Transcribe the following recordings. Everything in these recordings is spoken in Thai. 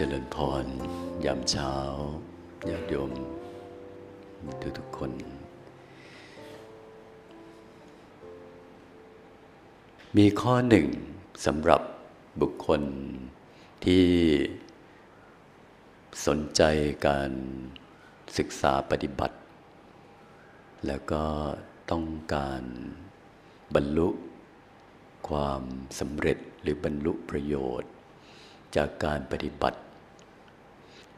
เจริญพร ยามเช้าญาติโยม ทุกทุกคน มีข้อหนึ่งสำหรับบุคคลที่สนใจการศึกษาปฏิบัติ แล้วก็ต้องการบรรลุความสำเร็จหรือบรรลุประโยชน์ จากการปฏิบัติ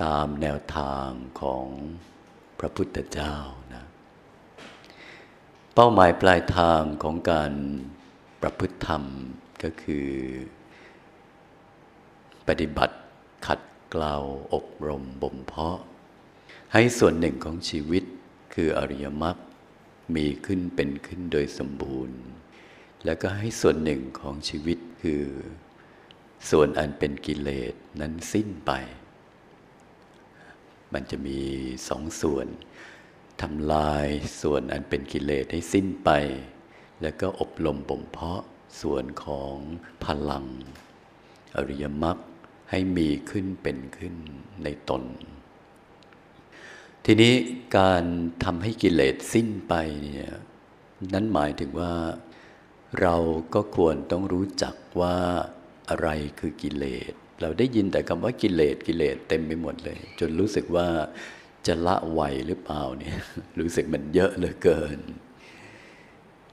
ตามแนวทางของพระพุทธเจ้านะเป้าหมายปลายทางของการประพฤติธรรมก็คือ ปฏิบัติขัดเกลาอบรมบ่มเพาะ ให้ส่วนหนึ่งของชีวิตคืออริยมรรคมีขึ้นเป็นขึ้นโดยสมบูรณ์ แล้วก็ให้ส่วนหนึ่งของชีวิตคือ ส่วนอันเป็นกิเลสนั้นสิ้นไป มันจะมีสองส่วนทำลายส่วนอันเป็นกิเลสให้สิ้นไป แล้วก็อบรมบ่มเพาะส่วนของพลัง อริยมรรคให้มีขึ้นเป็นขึ้นในตน ทีนี้การทำให้กิเลสสิ้นไปเนี่ยนั้นหมายถึงว่าเราก็ควรต้องรู้จักว่าอะไรคือกิเลส เราได้ยินแต่คำว่ากิเลสกิเลสเต็มไปหมดเลย จนรู้สึกว่าจะละไหวหรือเปล่าเนี่ยรู้สึกมันเยอะเหลือเกิน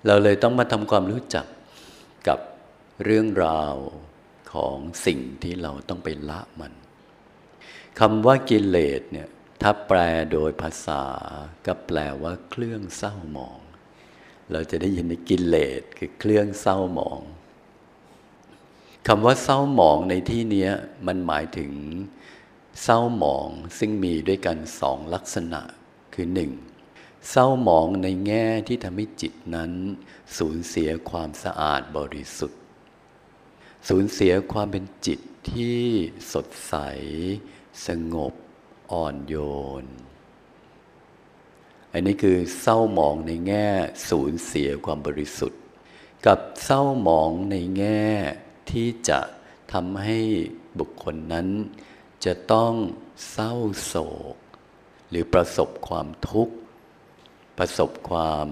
เราเลยต้องมาทำความรู้จักกับเรื่องราวของสิ่งที่เราต้องไปละมันคำว่ากิเลสเนี่ยถ้าแปลโดยภาษาก็แปลว่าเครื่องเศร้าหมอง เราจะได้ยินในกิเลสคือเครื่องเศร้าหมอง คำว่าเศร้าหมองในที่นี้มันหมายถึงเศร้าหมองซึ่งมีด้วยกันสองลักษณะคือหนึ่งเศร้าหมองในแง่ที่ทำให้จิตนั้น สูญเสียความสะอาดบริสุทธิ์ สูญเสียความเป็นจิตที่สดใส สงบ อ่อนโยน อันนี้คือเศร้าหมองในแง่สูญเสียความบริสุทธิ์ กับเศร้าหมองในแง่ ที่จะทำให้บุคคลนั้น จะต้องเศร้าโศก หรือประสบความทุกข์ ประสบความ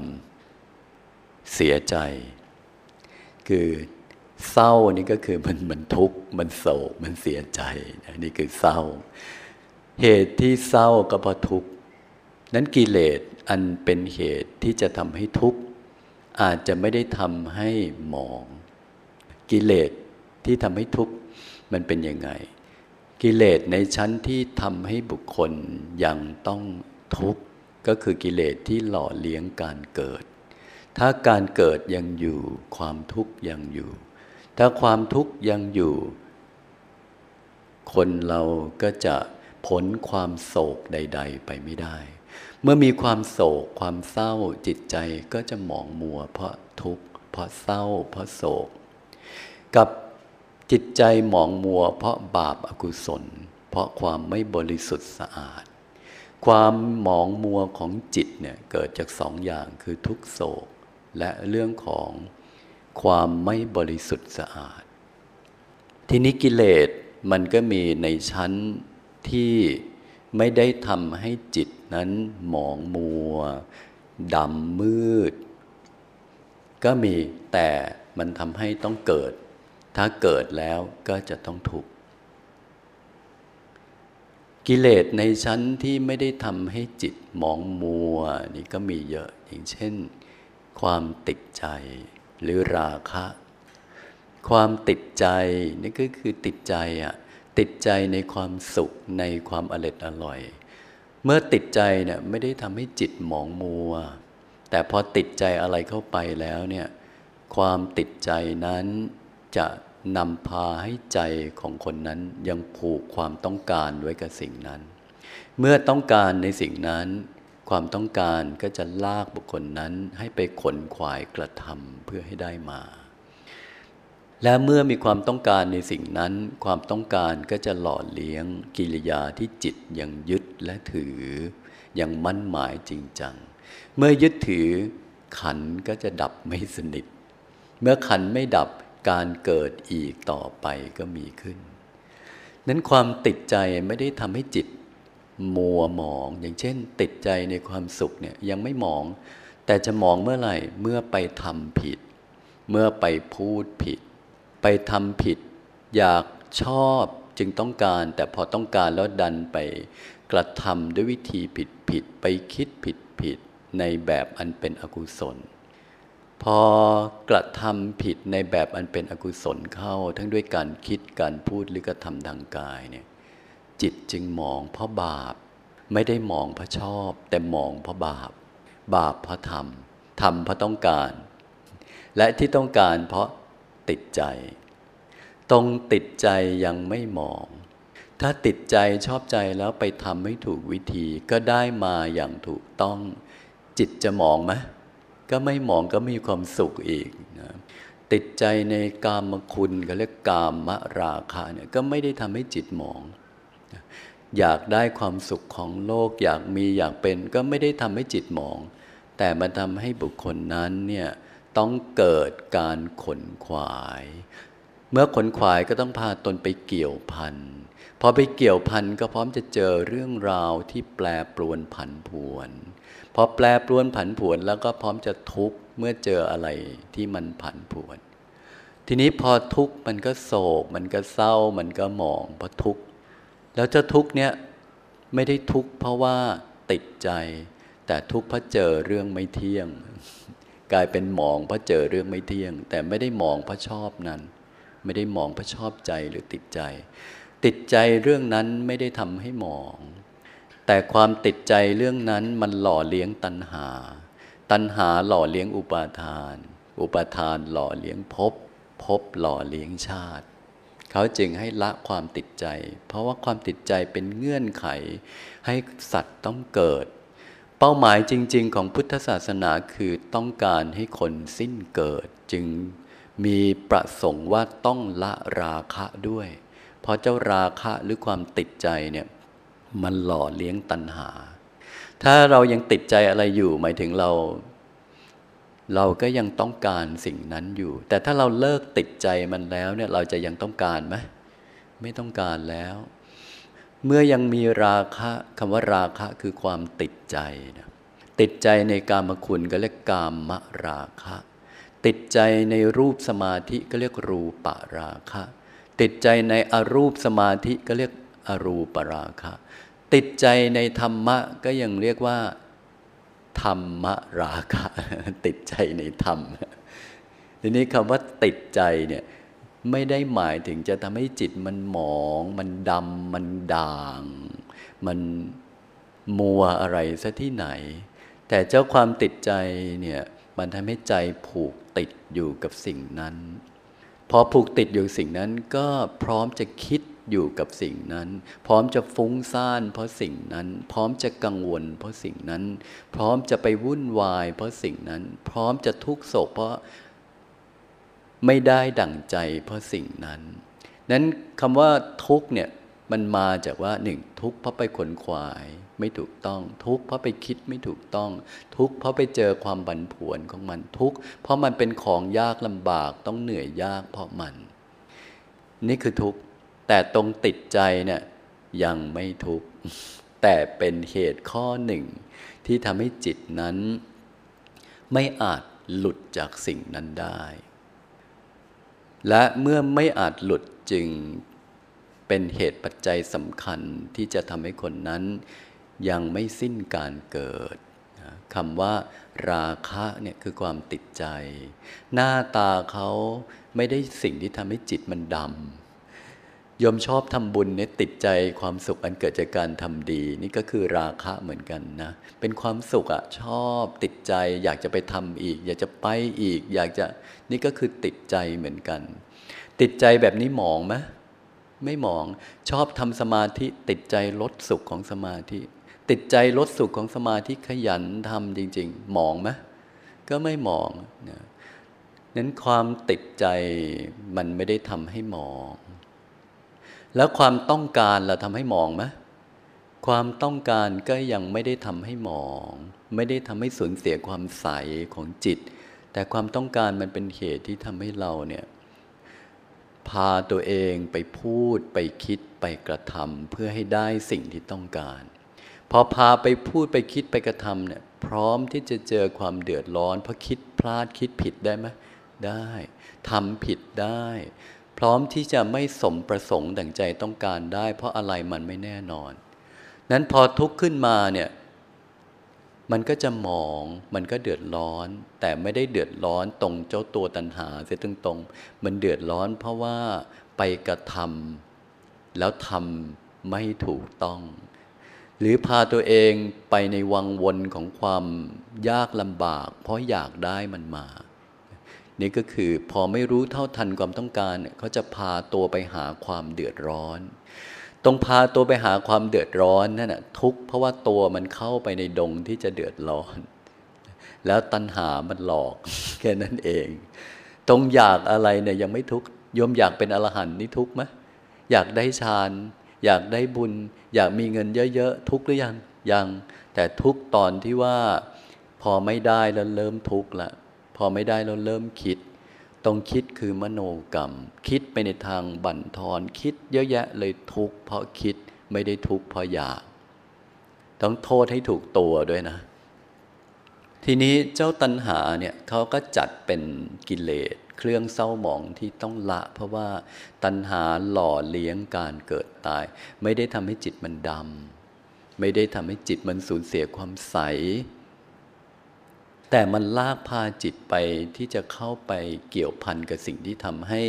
เสียใจ คือเศร้านี่ก็คือมันมันทุกข์มันโศกมันเสียใจนี่คือเศร้า เหตุที่เศร้าก็เพราะทุกข์นั้นกิเลสอันเป็นเหตุที่จะทำให้ทุกข์อาจจะไม่ได้ทำให้หมอง กิเลส ที่ทำให้ทุกข์มันเป็นยังไง กิเลสในชั้นที่ทำให้บุคคลยังต้องทุกข์ก็คือกิเลสที่หล่อเลี้ยงการเกิด ถ้าการเกิดยังอยู่ ความทุกข์ยังอยู่ ถ้าความทุกข์ยังอยู่ คนเราก็จะพ้นความโศกใด ๆ ไปไม่ได้ เมื่อมีความโศกความเศร้าจิตใจก็จะหมองมัวเพราะทุกข์เพราะเศร้าเพราะโศก กับ จิตใจหมองมัว เพราะบาปอากุศล เพราะความไม่บริสุทธิ์สะอาด ความหมองมัวของจิตเนี่ยเกิดจากสองอย่างคือทุกโศก และเรื่องของความไม่บริสุทธิ์สะอาด ทีนี้กิเลสมันก็มีในชั้นที่ไม่ได้ทำให้จิตนั้นหมองมัวดำมืด ก็มีแต่มันทำให้ต้องเกิด ถ้าเกิดแล้วก็จะต้องทุกข์กิเลสในชั้นที่ไม่ได้ทำให้จิตหมองมัวนี่ก็มีเยอะอย่างเช่น ความติดใจหรือราคะ ความติดใจนี่ก็คือติดใจอะติดใจในความสุขในความอร็ดอร่อย เมื่อติดใจเนี่ยไม่ได้ทำให้จิตหมองมัว แต่พอติดใจอะไรเข้าไปแล้วเนี่ยความติดใจนั้นจะ นำพาให้ใจของคนนั้นยังผูกความต้องการไว้กับสิ่งนั้น เมื่อต้องการในสิ่งนั้น ความต้องการก็จะลากบุคคลนั้นให้ไปขนขวายกระทำเพื่อให้ได้มา และเมื่อมีความต้องการในสิ่งนั้น ความต้องการก็จะหล่อเลี้ยงกิริยาที่จิตยังยึดและถือ ยังมั่นหมายจริงจัง เมื่อยึดถือขันก็จะดับไม่สนิท เมื่อขันไม่ดับ การเกิดอีกต่อไปก็มีขึ้น นั้นความติดใจไม่ได้ทำให้จิตมัวหมอง อย่างเช่น ติดใจในความสุขเนี่ยยังไม่หมอง แต่จะมองเมื่อไหร่เมื่อไปทำผิด เมื่อไปพูดผิด ไปทำผิด อยากชอบจึงต้องการ แต่พอต้องการแล้วดันไปกระทำด้วยวิธีผิดผิดไปคิดผิดผิดในแบบอันเป็นอกุศล พอกระทำผิดในแบบอันเป็นอกุศลเข้า ทั้งด้วยการคิดการพูดหรือกระทำทางกายเนี่ยจิตจึงมองเพราะบาป ไม่ได้มองเพราะชอบ แต่มองเพราะบาป บาปเพราะทำทำเพราะต้องการ และที่ต้องการเพราะติดใจ ตรงติดใจยังไม่มอง ถ้าติดใจชอบใจแล้วไปทำให้ถูกวิธีก็ได้มาอย่างถูกต้อง จิตจะมองไหม ก็ไม่หมองก็มีความสุขอีกนะติดใจในกามคุณก็เรียกกามราคะเนี่ยก็ไม่ได้ทำให้จิตหมอง อยากได้ความสุขของโลก อยากมีอยากเป็นก็ไม่ได้ทำให้จิตหมอง แต่มันทำให้บุคคลนั้นเนี่ยต้องเกิดการขนขวาย เมื่อขนขวายก็ต้องพาตนไปเกี่ยวพันพอไปเกี่ยวพันก็พร้อมจะเจอเรื่องราวที่แปรปรวนผันผวน พอแปรปรวนผันผวนแล้วก็พร้อมจะทุกข์เมื่อเจออะไรที่มันผันผวน ทีนี้พอทุกข์มันก็โศก มันก็เศร้า มันก็หมองเพราะทุกข์แล้วเจ้าทุกข์เนี้ยไม่ได้ทุกข์เพราะว่าติดใจ แต่ทุกข์เพราะเจอเรื่องไม่เที่ยง กลายเป็นมองเพราะเจอเรื่องไม่เที่ยง แต่ไม่ได้มองเพราะชอบนั้น ไม่ได้มองเพราะชอบใจหรือติดใจ ติดใจเรื่องนั้นไม่ได้ทำให้มอง แต่ความติดใจเรื่องนั้นมันหล่อเลี้ยงตัณหา ตัณหาหล่อเลี้ยงอุปาทาน อุปาทานหล่อเลี้ยงภพภพหล่อเลี้ยงชาติ เขาจึงให้ละความติดใจ เพราะว่าความติดใจเป็นเงื่อนไข ให้สัตว์ต้องเกิด เป้าหมายจริง ๆ ของพุทธศาสนาคือต้องการให้คนสิ้นเกิด จึงมีประสงค์ว่าต้องละราคะด้วย เพราะเจ้าราคะหรือความติดใจเนี่ย มันหล่อเลี้ยงตัณหา ถ้าเรายังติดใจอะไรอยู่ หมายถึงเรา เราก็ยังต้องการสิ่งนั้นอยู่ แต่ถ้าเราเลิกติดใจมันแล้วเนี่ยเราจะยังต้องการไหมไม่ต้องการแล้ว เมื่อยังมีราคะคำว่าราคะคือความติดใจนะติดใจในกามคุณก็เรียกกามราคะ ติดใจในรูปสมาธิก็เรียกรูปราคะ ติดใจในอรูปสมาธิก็เรียกอรูปราคะ ติดใจในธรรมะก็ยังเรียกว่า ธรรมราคะ ติดใจในธรรม ทีนี้คำว่าติดใจเนี่ยไม่ได้หมายถึงจะทำให้จิตมันหมอง มันดำมันด่าง มันมัวอะไรซะที่ไหน แต่เจ้าความติดใจเนี่ยมันทำให้ใจผูกติดอยู่กับสิ่งนั้น พอผูกติดอยู่สิ่งนั้นก็พร้อมจะคิด อยู่กับสิ่งนั้น พร้อมจะฟุ้งซ่านเพราะสิ่งนั้น พร้อมจะกังวล เพราะสิ่งนั้น พร้อมจะไปวุ่นวาย เพราะสิ่งนั้น พร้อมจะทุกโศกเพราะไม่ได้ดั่งใจเพราะสิ่งนั้น นั้นคำว่าทุกเนี่ยมันมาจากว่าหนึ่งทุกเพราะไปขนขวายไม่ถูกต้อง ทุกเพราะไปคิดไม่ถูกต้อง ทุกเพราะไปเจอความบันผวนของมันทุก เพราะมันเป็นของยากลำบากต้องเหนื่อยยากเพราะมัน นี่คือทุกข์ แต่ตรงติดใจเนี่ยยังไม่ทุกข์แต่เป็นเหตุข้อหนึ่ง ที่ทำให้จิตนั้น ไม่อาจหลุดจากสิ่งนั้นได้ และเมื่อไม่อาจหลุดจึงเป็นเหตุปัจจัยสำคัญที่จะทำให้คนนั้น ยังไม่สิ้นการเกิดคำว่า ราคะเนี่ยคือความติดใจ หน้าตาเขาไม่ได้สิ่งที่ทำให้จิตมันดำ ยมชอบทำบุญเนี่ยติดใจความสุขอันเกิดจากการทำดี นี่ก็คือราคะเหมือนกันนะ เป็นความสุขอะชอบติดใจ อยากจะไปทำอีก อยากจะไปอีก อยากจะนี่ก็คือติดใจเหมือนกัน ติดใจแบบนี้หมองไหมไม่หมองชอบทำสมาธิ ติดใจลดสุขของสมาธิ ติดใจลดสุขของสมาธิขยันทำจริง ๆ หมองไหมก็ไม่หมองนะนั้นความติดใจมันไม่ได้ทำให้หมอง แล้วความต้องการเราทำให้มองไหมความต้องการก็ยังไม่ได้ทำให้มอง ไม่ได้ทำให้สูญเสียความใสของจิต แต่ความต้องการมันเป็นเหตุที่ทำให้เราเนี่ยพาตัวเองไปพูดไปคิดไปกระทำเพื่อให้ได้สิ่งที่ต้องการ พอพาไปพูดไปคิดไปกระทำเนี่ยพร้อมที่จะเจอความเดือดร้อน เพราะคิดพลาดคิดผิดได้ไหมได้ทำผิดได้ พร้อมที่จะไม่สมประสงค์ดั่งใจต้องการได้ เพราะอะไรมันไม่แน่นอน นั้นพอทุกข์ขึ้นมาเนี่ยมันก็จะหมอง มันก็เดือดร้อน แต่ไม่ได้เดือดร้อนตรงเจ้าตัวตัณหาเสียตรงตรงมันเดือดร้อนเพราะว่าไปกระทำแล้วทำไม่ถูกต้อง หรือพาตัวเองไปในวังวนของความยากลำบาก เพราะอยากได้มันมา นี่ก็คือพอไม่รู้เท่าทันความต้องการเขาจะพาตัวไปหาความเดือดร้อน ตรงพาตัวไปหาความเดือดร้อนนั่นะทุกเพราะว่าตัวมันเข้าไปในดงที่จะเดือดร้อน แล้วตัณหามันหลอกแค่นั้นเอง ตรงอยากอะไรเนี่ยยังไม่ทุกยมอยากเป็นอรหันต์นี่ทุกไหมอยากได้ฌานอยากได้บุญ อยากมีเงินเยอะๆทุกหรือยังยัง แต่ทุกตอนที่ว่าพอไม่ได้แล้วเริ่มทุกข์ละ พอไม่ได้แล้วเริ่มคิดต้องคิดคือมโนกรรม คิดไปในทางบั่นทอน คิดเยอะแยะเลยทุกข์เพราะคิดไม่ได้ทุกข์เพราะอยาก ต้องโทษให้ถูกตัวด้วยนะ ทีนี้เจ้าตัณหาเนี่ยเขาก็จัดเป็นกิเลสเครื่องเศร้าหมองที่ต้องละ เพราะว่าตัณหาหล่อเลี้ยงการเกิดตาย ไม่ได้ทำให้จิตมันดำไม่ได้ทำให้จิตมันสูญเสียความใส แต่มันลากพาจิตไปที่จะเข้าไปเกี่ยวพันกับสิ่งที่ทำให้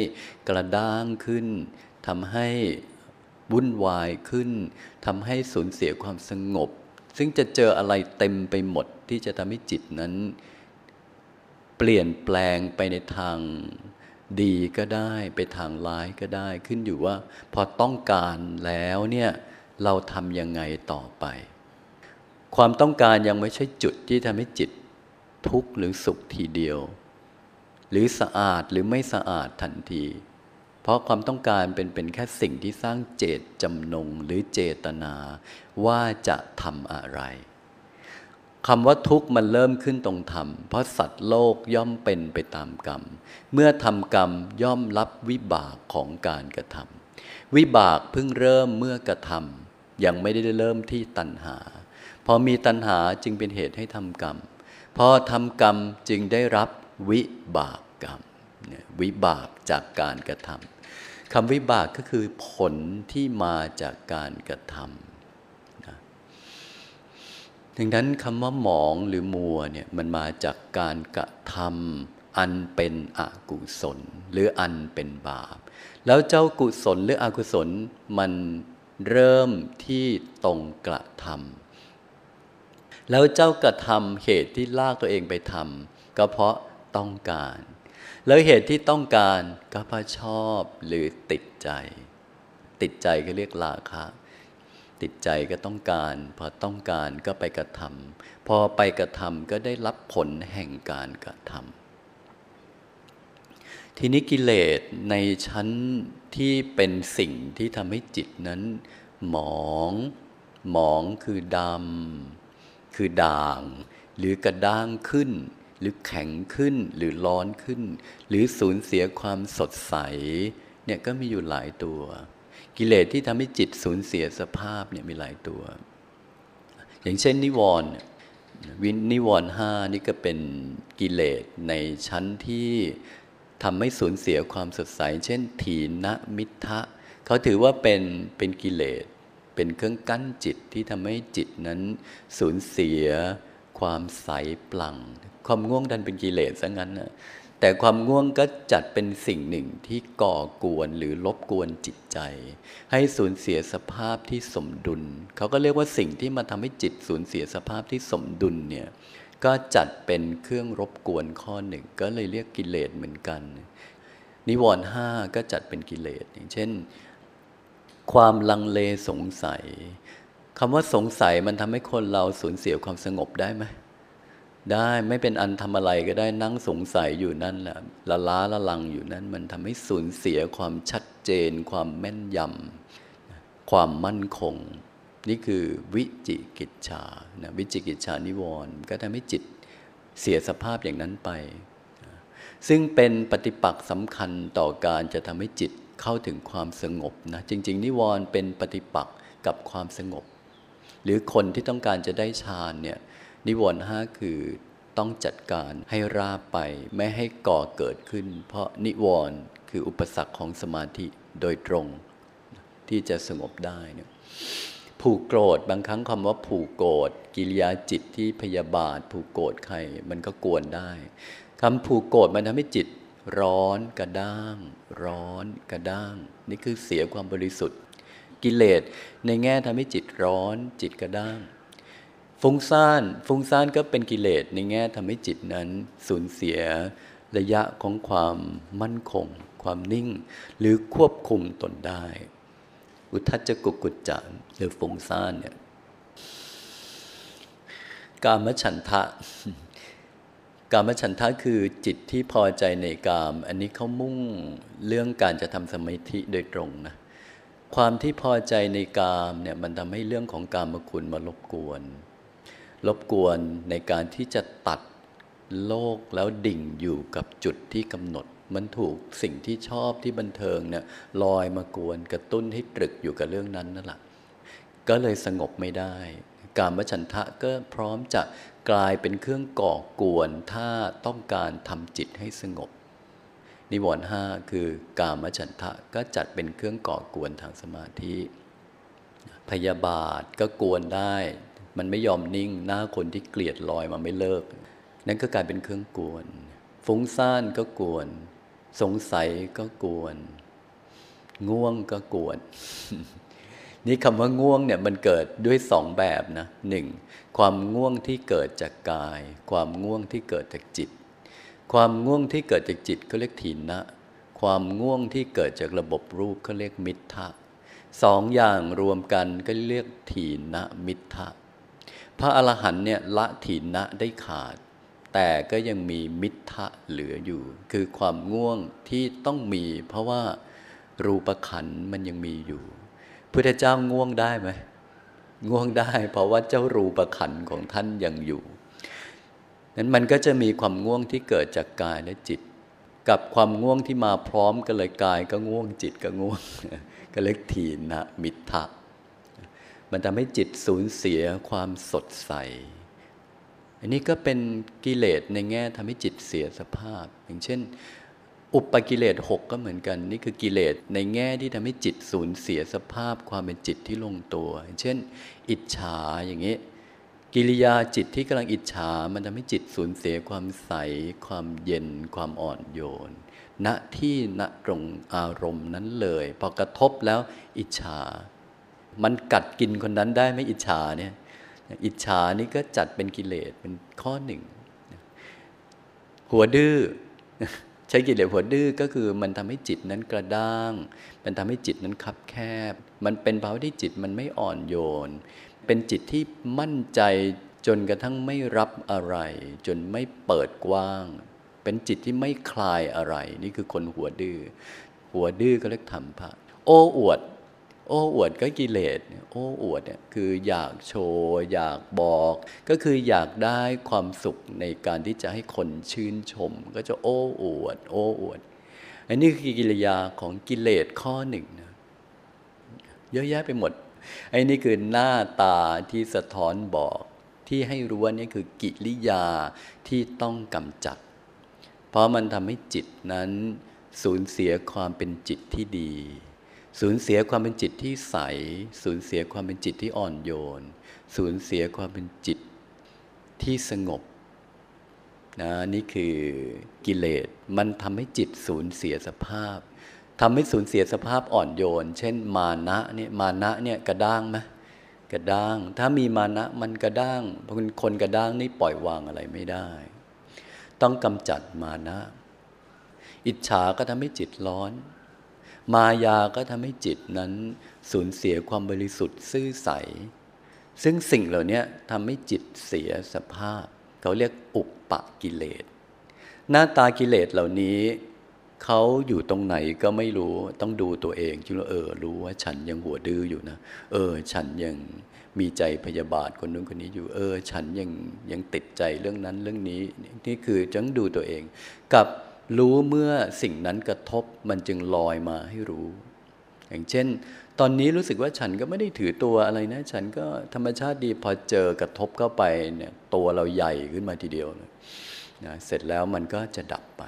กระด้างขึ้นทำให้วุ่นวายขึ้นทำให้สูญเสียความสงบ ซึ่งจะเจออะไรเต็มไปหมดที่จะทำให้จิตนั้น เปลี่ยนแปลงไปในทางดีก็ได้ไปทางร้ายก็ได้ขึ้นอยู่ว่า พอต้องการแล้วเนี่ยเราทำยังไงต่อไป ความต้องการยังไม่ใช่จุดที่ทำให้จิต ทุกข์หรือสุขทีเดียว หรือสะอาดหรือไม่สะอาดทันที เพราะความต้องการเป็นเป็นแค่สิ่งที่สร้างเจตจำนงหรือเจตนา ว่าจะทำอะไรคำว่าทุกข์มันเริ่มขึ้นตรงธรรม เพราะสัตว์โลกย่อมเป็นไปตามกรรม เมื่อทำกรรมย่อมรับวิบากของการกระทำวิบากเพิ่งเริ่มเมื่อกระทำยังไม่ได้เริ่มที่ตัณหา พอมีตัณหาจึงเป็นเหตุให้ทำกรรม พอทำกรรมจึงได้รับวิบากกรรม วิบากจากการกระทำคำวิบากก็คือผลที่มาจากการกระทำนะดังนั้นคำว่าหมองหรือมัวเนี่ยมันมาจากการกระทำอันเป็นอกุศล หรืออันเป็นบาป แล้วเจ้ากุศลหรืออกุศลมันเริ่มที่ตรงกระทำ แล้วเจ้ากระทำเหตุที่ลากตัวเองไปทำก็เพราะต้องการ แล้วเหตุที่ต้องการก็เพราะชอบหรือติดใจ ติดใจก็เรียกราคะติดใจก็ต้องการ พอต้องการก็ไปกระทำพอไปกระทำก็ได้รับผลแห่งการกระทำทีนี้กิเลสในชั้นที่เป็นสิ่งที่ทำให้จิตนั้น หมอง หมองคือดำ คือด่าง หรือกระด้างขึ้น หรือแข็งขึ้นหรือร้อนขึ้น หรือสูญเสียความสดใสเนี่ยก็มีอยู่หลายตัว กิเลสที่ทำให้จิตสูญเสียสภาพเนี่ยมีหลายตัว อย่างเช่นนิวรณ์วินิวรณ์ห้านี่ก็เป็นกิเลสในชั้นที่ทำให้สูญเสียความสดใส เช่น ถีนมิทะเขาถือว่าเป็นเป็นกิเลส เป็นเครื่องกั้นจิตที่ทำให้จิตนั้นสูญเสียความใสปลัง ความง่วงดันเป็นกิเลสซะงั้นนะแต่ความง่วงก็จัดเป็นสิ่งหนึ่งที่ก่อกวนหรือลบกวนจิตใจ ให้สูญเสียสภาพที่สมดุล เขาก็เรียกว่าสิ่งที่มาทำให้จิตสูญเสียสภาพที่สมดุลเนี่ยก็จัดเป็นเครื่องรบกวนข้อหนึ่ง ก็เลยเรียกกิเลสเหมือนกัน นิวรณ์ห้าก็จัดเป็นกิเลสอย่างเช่น ความลังเลสงสัยคำว่าสงสัยมันทำให้คนเราสูญเสียความสงบได้ไหมได้ไม่เป็นอันทำอะไรก็ได้นั่งสงสัยอยู่นั่นแหละละล้าละลังอยู่นั่น มันทำให้สูญเสียความชัดเจน ความแม่นยำความมั่นคง นี่คือวิจิกิจชานะวิจิกิจชานิวรณ์ก็ทำให้จิตเสียสภาพอย่างนั้นไป ซึ่งเป็นปฏิปักษ์สำคัญต่อการจะทำให้จิต เข้าถึงความสงบนะจริง ๆ นิวรณ์เป็นปฏิปักษ์กับความสงบ หรือคนที่ต้องการจะได้ฌานเนี่ยนิวรณ์ห้าคือต้องจัดการให้ราบไปไม่ให้ก่อเกิดขึ้น เพราะนิวรณ์คืออุปสรรคของสมาธิโดยตรง ที่จะสงบได้เนี่ยผูกโกรธบางครั้งคำว่าผูกโกรธกิริยาจิตที่พยาบาท ผูกโกรธใครมันก็กวนได้คำผูกโกรธมันทำให้จิต ร้อนกระด้าง ร้อนกระด้าง นี่คือเสียความบริสุทธิ์ กิเลสในแง่ทำให้จิตร้อนจิตกระด้าง ฟุ้งซ่านฟุ้งซ่านก็เป็นกิเลสในแง่ทำให้จิตนั้นสูญเสียระยะของความมั่นคง ความนิ่ง หรือควบคุมตนได้ อุทัจกุกุจจะหรือฟุ้งซ่านเนี่ยกามฉันทะ กามฉันทะคือจิตที่พอใจในกาม อันนี้เขามุ่งเรื่องการจะทำสมาธิโดยตรงนะความที่พอใจในกามเนี่ยมันทำให้เรื่องของกามคุณมารบกวน รบกวนในการที่จะตัดโลกแล้วดิ่งอยู่กับจุดที่กำหนด มันถูกสิ่งที่ชอบที่บันเทิงเนี่ยลอยมากวนกระตุ้นให้ตรึกอยู่กับเรื่องนั้นนั่นแหละก็เลยสงบไม่ได้ การมฉันทะก็พร้อมจะ กลายเป็นเครื่องก่อกวน ถ้าต้องการทำจิตให้สงบ นิวรณ์ห้าคือกามฉันทะก็จัดเป็นเครื่องก่อกวนทางสมาธิ พยาบาทก็กวนได้ มันไม่ยอมนิ่งหน้าคนที่เกลียดลอยมาไม่เลิก นั่นก็กลายเป็นเครื่องกวน ฟุ้งซ่านก็กวน สงสัยก็กวน ง่วงก็กวน นี่คำว่าง่วงเนี่ยมันเกิดด้วยสองแบบนะหนึ่งความง่วงที่เกิดจากกาย ความง่วงที่เกิดจากจิต ความง่วงที่เกิดจากจิตเขาเรียกถีนนะ ความง่วงที่เกิดจากระบบรูปเขาเรียกมิทธะสองอย่างรวมกันก็เรียกถีนะมิทธะพระอรหันเนี่ยละถีนะได้ขาด แต่ก็ยังมีมิทธะเหลืออยู่ คือความง่วงที่ต้องมี เพราะว่ารูปขันมันยังมีอยู่ พุทธเจ้าง่วงได้ไหมง่วงได้ เพราะว่าเจ้ารูปขันของท่านยังอยู่นั้นมันก็จะมีความง่วงที่เกิดจากกายและจิต กับความง่วงที่มาพร้อมกันเลยกายก็ง่วงจิตก็ง่วงก็เล็กทีนะมิทะมันทำให้จิตสูญเสียความสดใส อันนี้ก็เป็นกิเลสในแง่ทำให้จิตเสียสภาพ อย่างเช่น อุปกิเลสหกก็เหมือนกัน นี่คือกิเลสในแง่ที่ทำให้จิตสูญเสียสภาพความเป็นจิตที่ลงตัว เช่น อิจฉาอย่างนี้ กิริยาจิตที่กำลังอิจฉา มันทำให้จิตสูญเสียความใส ความเย็น ความอ่อนโยน ณที่ณตรงอารมณ์นั้นเลยพอกระทบแล้วอิจฉา มันกัดกินคนนั้นได้ไหมอิจฉาเนี่ยอิจฉานี่ก็จัดเป็นกิเลสเป็นข้อหนึ่งหัวดื้อ ใช้กิเลสหัวดื้อก็คือมันทำให้จิตนั้นกระด้าง มันทำให้จิตนั้นคับแคบ มันเป็นภาวะที่จิตมันไม่อ่อนโยน เป็นจิตที่มั่นใจจนกระทั่งไม่รับอะไร จนไม่เปิดกว้าง เป็นจิตที่ไม่คลายอะไร นี่คือคนหัวดื้อหัวดื้อก็เรียกธรรมพระโอ้อวด โอ้อวดก็กิเลส โอ้อวดเนี่ยคืออยากโชว์ อยากบอก ก็คืออยากได้ความสุขในการที่จะให้คนชื่นชม ก็จะโอ้อวด โอ้อวด อันนี้คือกิริยาของกิเลสข้อหนึ่งนะเยอะแยะไปหมดไอ้นี่คือหน้าตาที่สะท้อนบอก ที่ให้รู้ว่านี่คือกิริยาที่ต้องกำจัด เพราะมันทำให้จิตนั้นสูญเสียความเป็นจิตที่ดี สูญเสียความเป็นจิตที่ใส สูญเสียความเป็นจิตที่อ่อนโยน สูญเสียความเป็นจิตที่สงบนะนี่คือกิเลสมันทำให้จิตสูญเสียสภาพทำให้สูญเสียสภาพอ่อนโยน เช่น มานะเนี่ยมานะเนี่ยกระด้างไหมกระด้าง ถ้ามีมานะมันกระด้างเพราะคนกระด้างนี่ปล่อยวางอะไรไม่ได้ ต้องกำจัดมานะ อิจฉาก็ทำให้จิตร้อน มายาก็ทำให้จิตนั้นสูญเสียความบริสุทธิ์ซื่อใส ซึ่งสิ่งเหล่านี้ทำให้จิตเสียสภาพ เขาเรียกอุปปกิเลส หน้าตากิเลสเหล่านี้เขาอยู่ตรงไหนก็ไม่รู้ต้องดูตัวเองจึงเออ รู้ว่าฉันยังหัวดื้ออยู่นะ เออ ฉันยังมีใจพยาบาทคนนู้นคนนี้อยู่เออ ฉันยังยังติดใจเรื่องนั้นเรื่องนี้ นี่คือจังดูตัวเอง กับ รู้เมื่อสิ่งนั้นกระทบมันจึงลอยมาให้รู้ อย่างเช่น ตอนนี้รู้สึกว่าฉันก็ไม่ได้ถือตัวอะไรนะ ฉันก็ธรรมชาติดีพอเจอกระทบเข้าไปเนี่ยตัวเราใหญ่ขึ้นมาทีเดียวนะเสร็จแล้วมันก็จะดับไป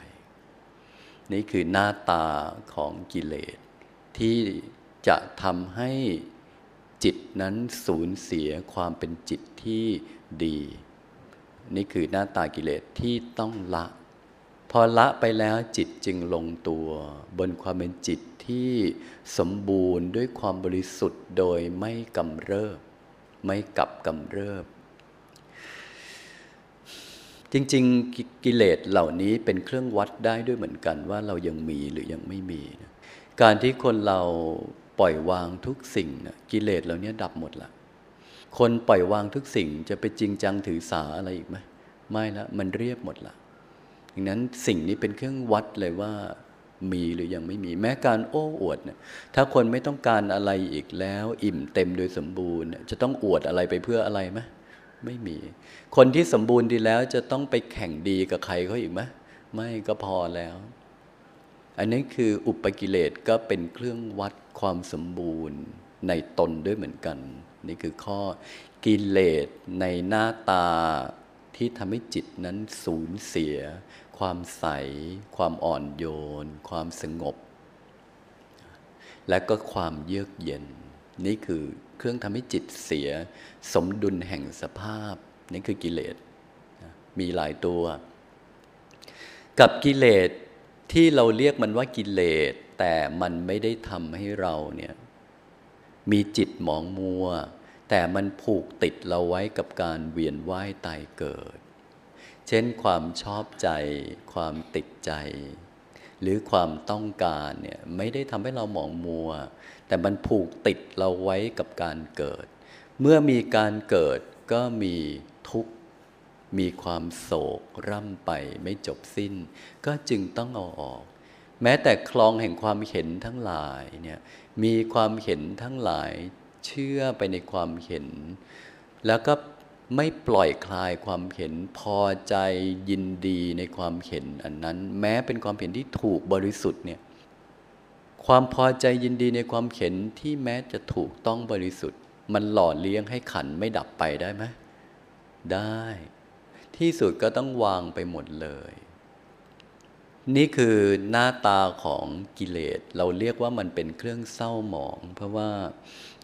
นี่คือหน้าตาของกิเลส ที่จะทำให้จิตนั้นสูญเสียความเป็นจิตที่ดี นี่คือหน้าตากิเลสที่ต้องละ พอละไปแล้วจิตจึงลงตัว บนความเป็นจิตที่สมบูรณ์ด้วยความบริสุทธิ์โดยไม่กำเริบ ไม่กลับกำเริบ จริงๆกิเลสเหล่านี้เป็นเครื่องวัดได้ด้วยเหมือนกันว่าเรายังมีหรือยังไม่มีการที่คนเราปล่อยวางทุกสิ่งนะกิเลสเหล่านี้ดับหมดละคนปล่อยวางทุกสิ่งจะไปจริงจังถือสาอะไรอีกไหมไม่ละมันเรียบหมดละ ดังนั้นสิ่งนี้เป็นเครื่องวัดเลยว่ามีหรือยังไม่มีแม้การโอ้อวดเนี่ยถ้าคนไม่ต้องการอะไรอีกแล้ว อิ่มเต็มโดยสมบูรณ์ จะต้องอวดอะไรไปเพื่ออะไรไหมไม่มี คนที่สมบูรณ์ดีแล้วจะต้องไปแข่งดีกับใครเขาอีกไหมไม่ก็พอแล้ว อันนี้คืออุปกิเลสก็เป็นเครื่องวัดความสมบูรณ์ในตนด้วยเหมือนกัน นี่คือข้อกิเลสในหน้าตาที่ทำให้จิตนั้นสูญเสีย ความใส ความอ่อนโยน ความสงบ และก็ความเยือกเย็น นี่คือเครื่องทำให้จิตเสีย สมดุลแห่งสภาพ นี่คือกิเลส มีหลายตัว กับกิเลสที่เราเรียกมันว่ากิเลส แต่มันไม่ได้ทำให้เราเนี่ยมีจิตหมองมัว แต่มันผูกติดเราไว้กับการเวียนว่ายตายเกิด เช่นความชอบใจ ความติดใจ หรือความต้องการเนี่ยไม่ได้ทำให้เราหมองมัว แต่มันผูกติดเราไว้กับการเกิด เมื่อมีการเกิดก็มีทุกข์มีความโศกร่ำไปไม่จบสิ้น ก็จึงต้องเอาออก แม้แต่คลองแห่งความเห็นทั้งหลายเนี่ยมีความเห็นทั้งหลายเชื่อไปในความเห็น แล้วก็ ไม่ปล่อยคลายความเห็นพอใจยินดีในความเห็นอันนั้น แม้เป็นความเห็นที่ถูกบริสุทธิ์เนี่ยความพอใจยินดีในความเห็นที่แม้จะถูกต้องบริสุทธิ์ มันหล่อเลี้ยงให้ขันไม่ดับไปได้ไหมได้ ที่สุดก็ต้องวางไปหมดเลย นี่คือหน้าตาของกิเลส เราเรียกว่ามันเป็นเครื่องเศร้าหมอง เพราะว่า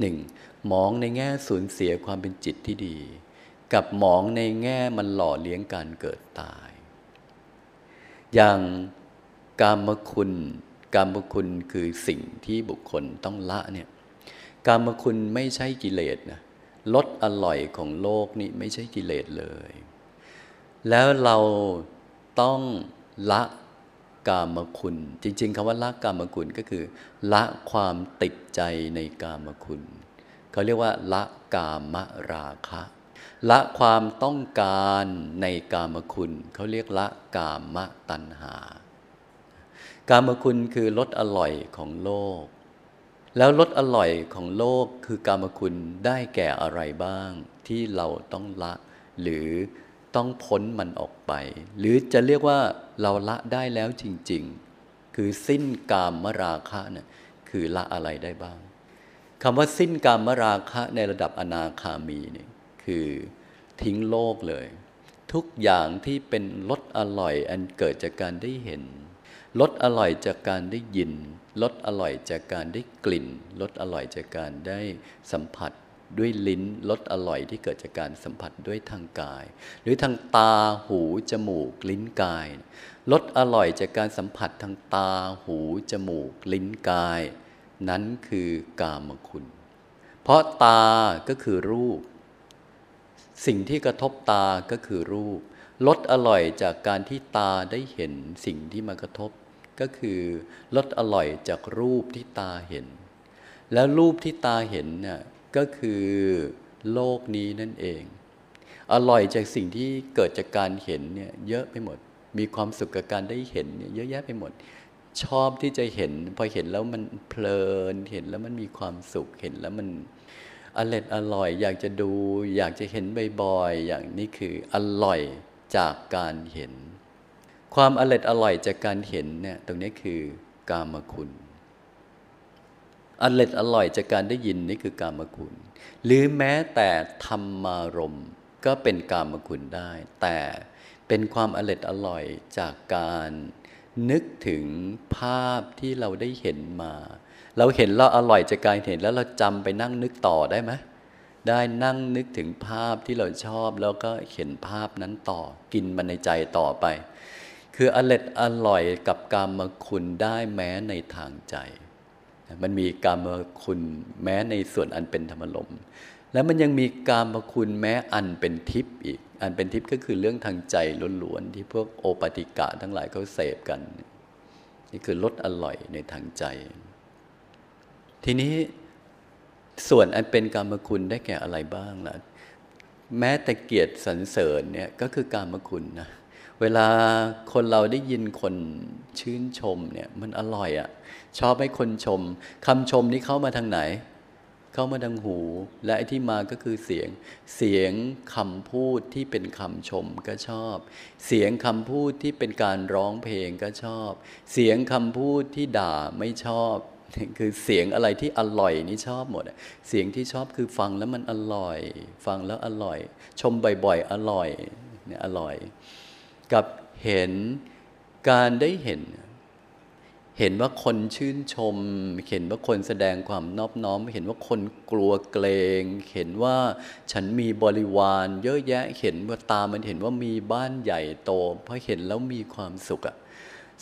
หนึ่งหมองในแง่สูญเสียความเป็นจิตที่ดี กับหมองในแง่มันหล่อเลี้ยงการเกิดตาย อย่างกามคุณกามคุณคือสิ่งที่บุคคลต้องละเนี่ยกามคุณไม่ใช่กิเลสนะลดอร่อยของโลกนี่ไม่ใช่กิเลสเลย แล้วเราต้องละกามคุณ จริง ๆคำว่าละกามคุณก็คือ ละความติดใจในกามคุณ เขาเรียกว่า ละกามราคะ ละความต้องการในกามคุณ เขาเรียกละกามตัณหา กามคุณคือรสอร่อยของโลก แล้วรสอร่อยของโลกคือกามคุณได้แก่อะไรบ้าง ที่เราต้องละ หรือต้องพ้นมันออกไป หรือจะเรียกว่าเราละได้แล้วจริง ๆ คือสิ้นกามมราคะเนะี่ยคือละอะไรได้บ้างคำว่าสิ้นกามมราคะในระดับอนาคามีเนี่ย คือทิ้งโลกเลย ทุกอย่างที่เป็นรสอร่อยอันเกิดจากการได้เห็นรสอร่อยจากการได้ยินรสอร่อยจากการได้กลิ่นรสอร่อยจากการได้สัมผัสด้วยลิ้นรสอร่อยที่เกิดจากการสัมผัสด้วยทางกาย หรือทางตาหูจมูกลิ้นกายรสอร่อยจากการสัมผัสทางตาหูจมูกลิ้นกาย นั้นคือกามคุณ เพราะตาก็คือรูป สิ่งที่กระทบตาก็คือรูปรสอร่อยจากการที่ตาได้เห็นสิ่งที่มากระทบ ก็คือรสอร่อยจากรูปที่ตาเห็น แล้วรูปที่ตาเห็นเนี่ยก็คือโลกนี้นั่นเอง อร่อยจากสิ่งที่เกิดจากการเห็นเนี่ยเยอะไปหมด มีความสุขกับการได้เห็นเนี่ยเยอะแยะไปหมด ชอบที่จะเห็น พอเห็นแล้วมันเพลินเห็นแล้วมันมีความสุขเห็นแล้วมัน อร่อยอร่อย อยากจะดู อยากจะเห็นบ่อยๆอย่างนี้คืออร่อยจากการเห็น ความอร่อยอร่อยจากการเห็นเนี่ยตรงนี้คือกามคุณอร่อยอร่อยจากการได้ยินนี่คือกามคุณ หรือแม้แต่ธรรมารมก็เป็นกามคุณได้ แต่เป็นความอร่อยอร่อยจากการนึกถึงภาพที่เราได้เห็นมา เราเห็นเราอร่อยจากการเห็นแล้วเราจำไปนั่งนึกต่อได้ไหมได้นั่งนึกถึงภาพที่เราชอบแล้วก็เห็นภาพนั้นต่อ กินมันในใจต่อไป คืออร่อยอร่อยกับกามคุณได้แม้ในทางใจ มันมีกามคุณแม้ในส่วนอันเป็นธรรมลมแล้วมันยังมีกามคุณแม้อันเป็นทิพย์อีก อันเป็นทิพย์ก็คือเรื่องทางใจล้วนๆที่พวกโอปติกะทั้งหลายเขาเสพกัน นี่คือลดอร่อยในทางใจ ทีนี้ส่วนอันเป็นกามคุณได้แก่อะไรบ้างล่ะแม้แต่เกียรติสรรเสริญเนี่ยก็คือกามคุณนะเวลาคนเราได้ยินคนชื่นชมเนี่ยมันอร่อยอะ่ะชอบให้คนชมคำชมนี้เข้ามาทางไหน เข้ามาทางหู และไอ้ที่มาก็คือเสียงเสียงคำพูดที่เป็นคำชมก็ชอบ เสียงคำพูดที่เป็นการร้องเพลงก็ชอบ เสียงคำพูดที่ด่าไม่ชอบ คือเสียงอะไรที่อร่อยนี่ชอบหมด เสียงที่ชอบคือฟังแล้วมันอร่อย ฟังแล้วอร่อย ชมบ่อยๆ อร่อยเนี่ยอร่อย กับเห็นการได้เห็น เห็นว่าคนชื่นชม เห็นว่าคนแสดงความนอบน้อม เห็นว่าคนกลัวเกรงเห็นว่าฉันมีบริวารเยอะแยะเห็นว่าตามันเห็นว่ามีบ้านใหญ่โตเพราะเห็นแล้วมีความสุขอะ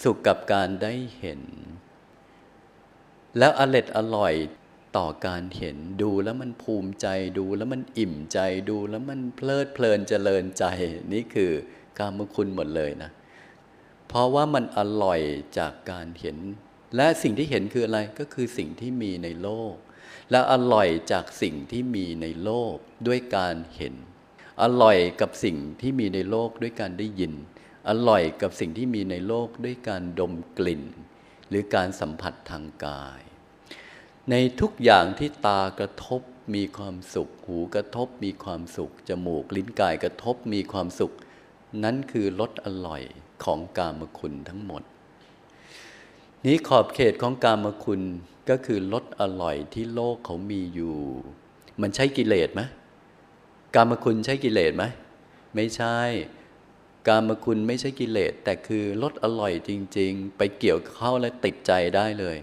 สุขกับการได้เห็น แล้วอร่อยอร่อยต่อการเห็นดูแล้วมันภูมิใจดูแล้วมันอิ่มใจดูแล้วมันเพลิดเพลินเจริญใจ นี่คือการมคุณหมดเลยนะ เพราะว่ามันอร่อยจากการเห็น และสิ่งที่เห็นคืออะไรก็คือสิ่งที่มีในโลก และอร่อยจากสิ่งที่มีในโลกด้วยการเห็น อร่อยกับสิ่งที่มีในโลกด้วยการได้ยิน อร่อยกับสิ่งที่มีในโลกด้วยการดมกลิ่น หรือการสัมผัสทางกาย ในทุกอย่างที่ตากระทบมีความสุข หูกระทบมีความสุข จมูกลิ้นกายกระทบมีความสุข นั้นคือรสอร่อยของกามคุณทั้งหมด นี้ขอบเขตของกามคุณก็คือรสอร่อยที่โลกเขามีอยู่ มันใช่กิเลสไหมกามคุณใช่กิเลสไหมไม่ใช่ การมคุณไม่ใช่กิเลสแต่คือรสอร่อยจริง ๆ ไปเกี่ยวเข้าและติดใจได้เลย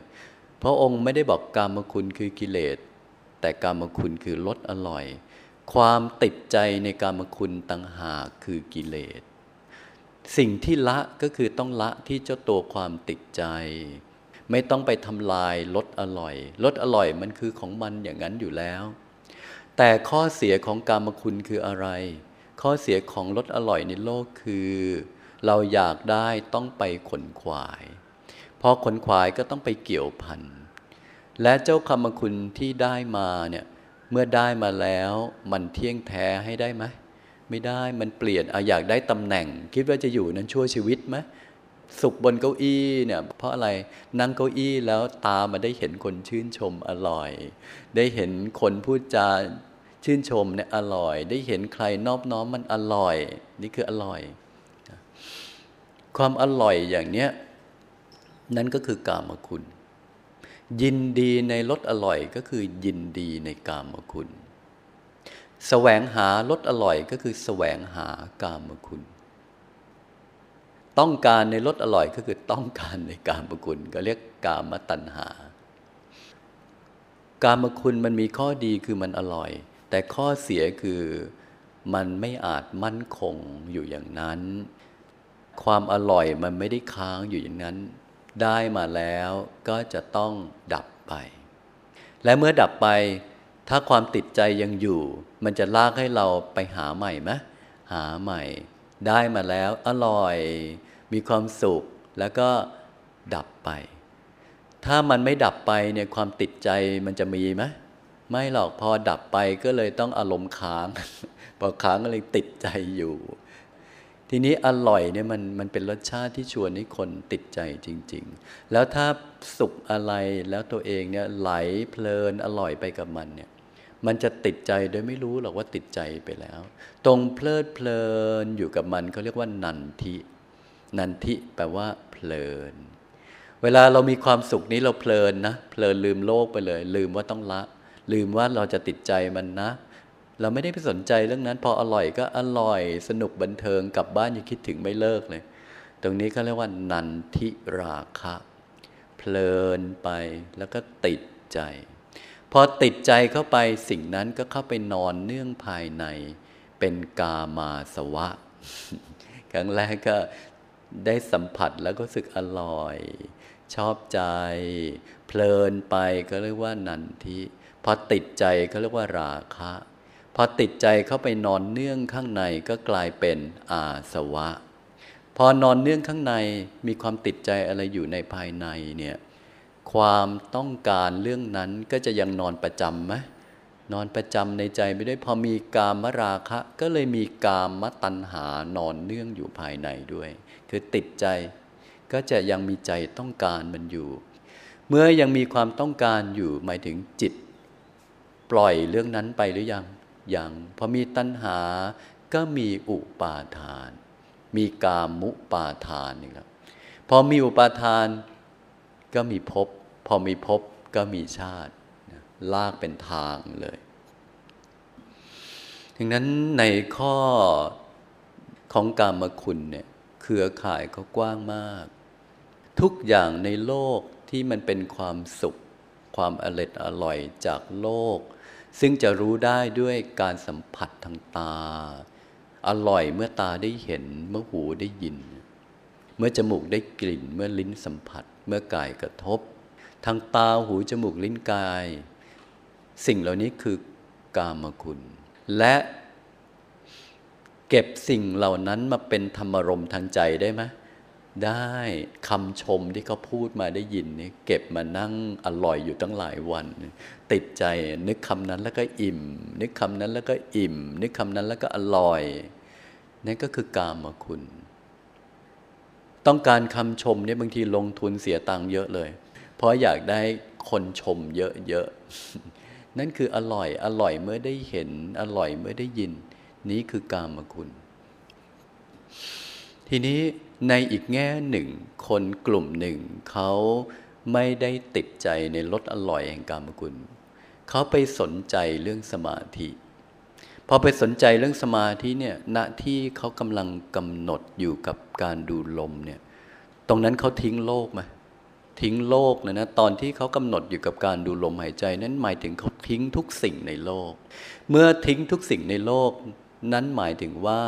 เพราะองค์ไม่ได้บอกการมคุณคือกิเลสแต่การมคุณคือรสอร่อย ความติดใจในการมคุณต่างหากคือกิเลสสิ่งที่ละก็คือต้องละที่เจ้าตัวความติดใจ ไม่ต้องไปทำลายรสอร่อยรสอร่อยมันคือของมันอย่างนั้นอยู่แล้ว แต่ข้อเสียของการมคุณคืออะไร ข้อเสียของรสอร่อยในโลกคือ เราอยากได้ต้องไปขนขวายพอขนขวายก็ต้องไปเกี่ยวพันและเจ้าคำคุณที่ได้มาเนี่ยเมื่อได้มาแล้วมันเที่ยงแท้ให้ได้ไหมไม่ได้มันเปลี่ยนออยากได้ตำแหน่ง คิดว่าจะอยู่นั้นชั่วชีวิตไหมสุขบนเก้าอี้เนี่ยเพราะอะไรนั่งเก้าอี้แล้วตามาได้เห็นคนชื่นชมอร่อย ได้เห็นคนพูดจา ชื่นชมเนี่ยอร่อย ได้เห็นใครนอบน้อมมันอร่อย นี่คืออร่อย ความอร่อยอย่างเนี้ยนั่นก็คือกามคุณ ยินดีในรสอร่อยก็คือยินดีในกามคุณแสวงหารสอร่อยก็คือแสวงหากามคุณ ต้องการในรสอร่อยก็คือต้องการในกามคุณ ก็เรียกกามตัณหากามคุณมันมีข้อดีคือมันอร่อย แต่ข้อเสียคือมันไม่อาจมั่นคงอยู่อย่างนั้น ความอร่อยมันไม่ได้ค้างอยู่อย่างนั้น ได้มาแล้วก็จะต้องดับไป และเมื่อดับไป ถ้าความติดใจยังอยู่ มันจะลากให้เราไปหาใหม่ไหมหาใหม่ ได้มาแล้วอร่อย มีความสุขแล้วก็ดับไป ถ้ามันไม่ดับไปเนี่ยความติดใจมันจะมีไหม ไม่หรอกพอดับไปก็เลยต้องอารมณ์ค้างพอค้างก็เลยติดใจอยู่ ทีนี้อร่อยเนี่ยมันมันเป็นรสชาติที่ชวนให้คนติดใจจริง ๆ แล้วถ้าสุขอะไรแล้วตัวเองเนี่ยไหลเพลินอร่อยไปกับมันเนี่ยมันจะติดใจโดยไม่รู้หรอกว่าติดใจไปแล้ว ตรงเพลิดเพลินอยู่กับมันเขาเรียกว่านันทิ นันทิแปลว่าเพลิน เวลาเรามีความสุขนี้เราเพลินนะ เพลินลืมโลกไปเลย ลืมว่าต้องละ ลืมว่าเราจะติดใจมันนะ เราไม่ได้ไปสนใจเรื่องนั้น พออร่อยก็อร่อยสนุกบันเทิงกลับบ้านยังคิดถึงไม่เลิกเลย ตรงนี้เขาเรียกว่านันทิราคะ เพลินไปแล้วก็ติดใจ พอติดใจเข้าไปสิ่งนั้นก็เข้าไปนอนเนื่องภายในเป็นกามาสวะ ครั้งแรกก็ได้สัมผัสแล้วก็รู้สึกอร่อย ชอบใจ เพลินไปก็เรียกว่านันทิ อติดใจก็เรียกว่าราคะพอติดใจเข้าไปนอนเนื่องข้างในก็กลายเป็นอาสวะ พอนอนเนื่องข้างในมีความติดใจอะไรอยู่ในภายในเนี่ยความต้องการเรื่องนั้นก็จะยังนอนประจำไหมนอนประจำในใจไม่ได้พอมีกามราคะ ก็เลยมีกามตัณหานอนเนื่องอยู่ภายในด้วย คือติดใจ ก็จะยังมีใจต้องการมันอยู่ เมื่อยังมีความต้องการอยู่หมายถึงจิต ปล่อยเรื่องนั้นไปหรือยังยังพอมีตัณหาก็มีอุปาทาน มีกามุปาทานนี่ครับพอมีอุปาทานก็มีภพพอมีภพก็มีชาติ ลากเป็นทางเลยดังนั้นในข้อของกามคุณเนี่ยเครือข่ายเขากว้างมาก ทุกอย่างในโลกที่มันเป็นความสุข ความอร็ดอร่อยจากโลก ซึ่งจะรู้ได้ด้วยการสัมผัสทางตา อร่อยเมื่อตาได้เห็น เมื่อหูได้ยิน เมื่อจมูกได้กลิ่น เมื่อลิ้นสัมผัส เมื่อกายกระทบ ทางตาหูจมูกลิ้นกาย สิ่งเหล่านี้คือกามคุณ และเก็บสิ่งเหล่านั้นมาเป็นธรรมรมทางใจได้ไหม ได้คำชมที่เขาพูดมาได้ยินนี่เก็บมานั่งอร่อยอยู่ตั้งหลายวัน ติดใจนึกคำนั้นแล้วก็อิ่ม นึกคำนั้นแล้วก็อิ่ม นึกคำนั้นแล้วก็อร่อยนั่นก็คือกามคุณ ต้องการคำชมเนี่ยบางทีลงทุนเสียตังค์เยอะเลย เพราะอยากได้คนชมเยอะๆนั่นคืออร่อยอร่อยเมื่อได้เห็นอร่อยเมื่อได้ยิน นี้คือกามคุณ ทีนี้ ในอีกแง่หนึ่ง คนกลุ่มหนึ่ง เขาไม่ได้ติดใจในรสอร่อยแห่งกามคุณเขาไปสนใจเรื่องสมาธิพอไปสนใจเรื่องสมาธิเนี่ยณที่เขากำลังกำหนดอยู่กับการดูลมเนี่ย ตรงนั้นเขาทิ้งโลกไหมทิ้งโลกเลยนะตอนที่เขากำหนดอยู่กับการดูลมหายใจ นั้นหมายถึงเขาทิ้งทุกสิ่งในโลก เมื่อทิ้งทุกสิ่งในโลก นั้นหมายถึงว่า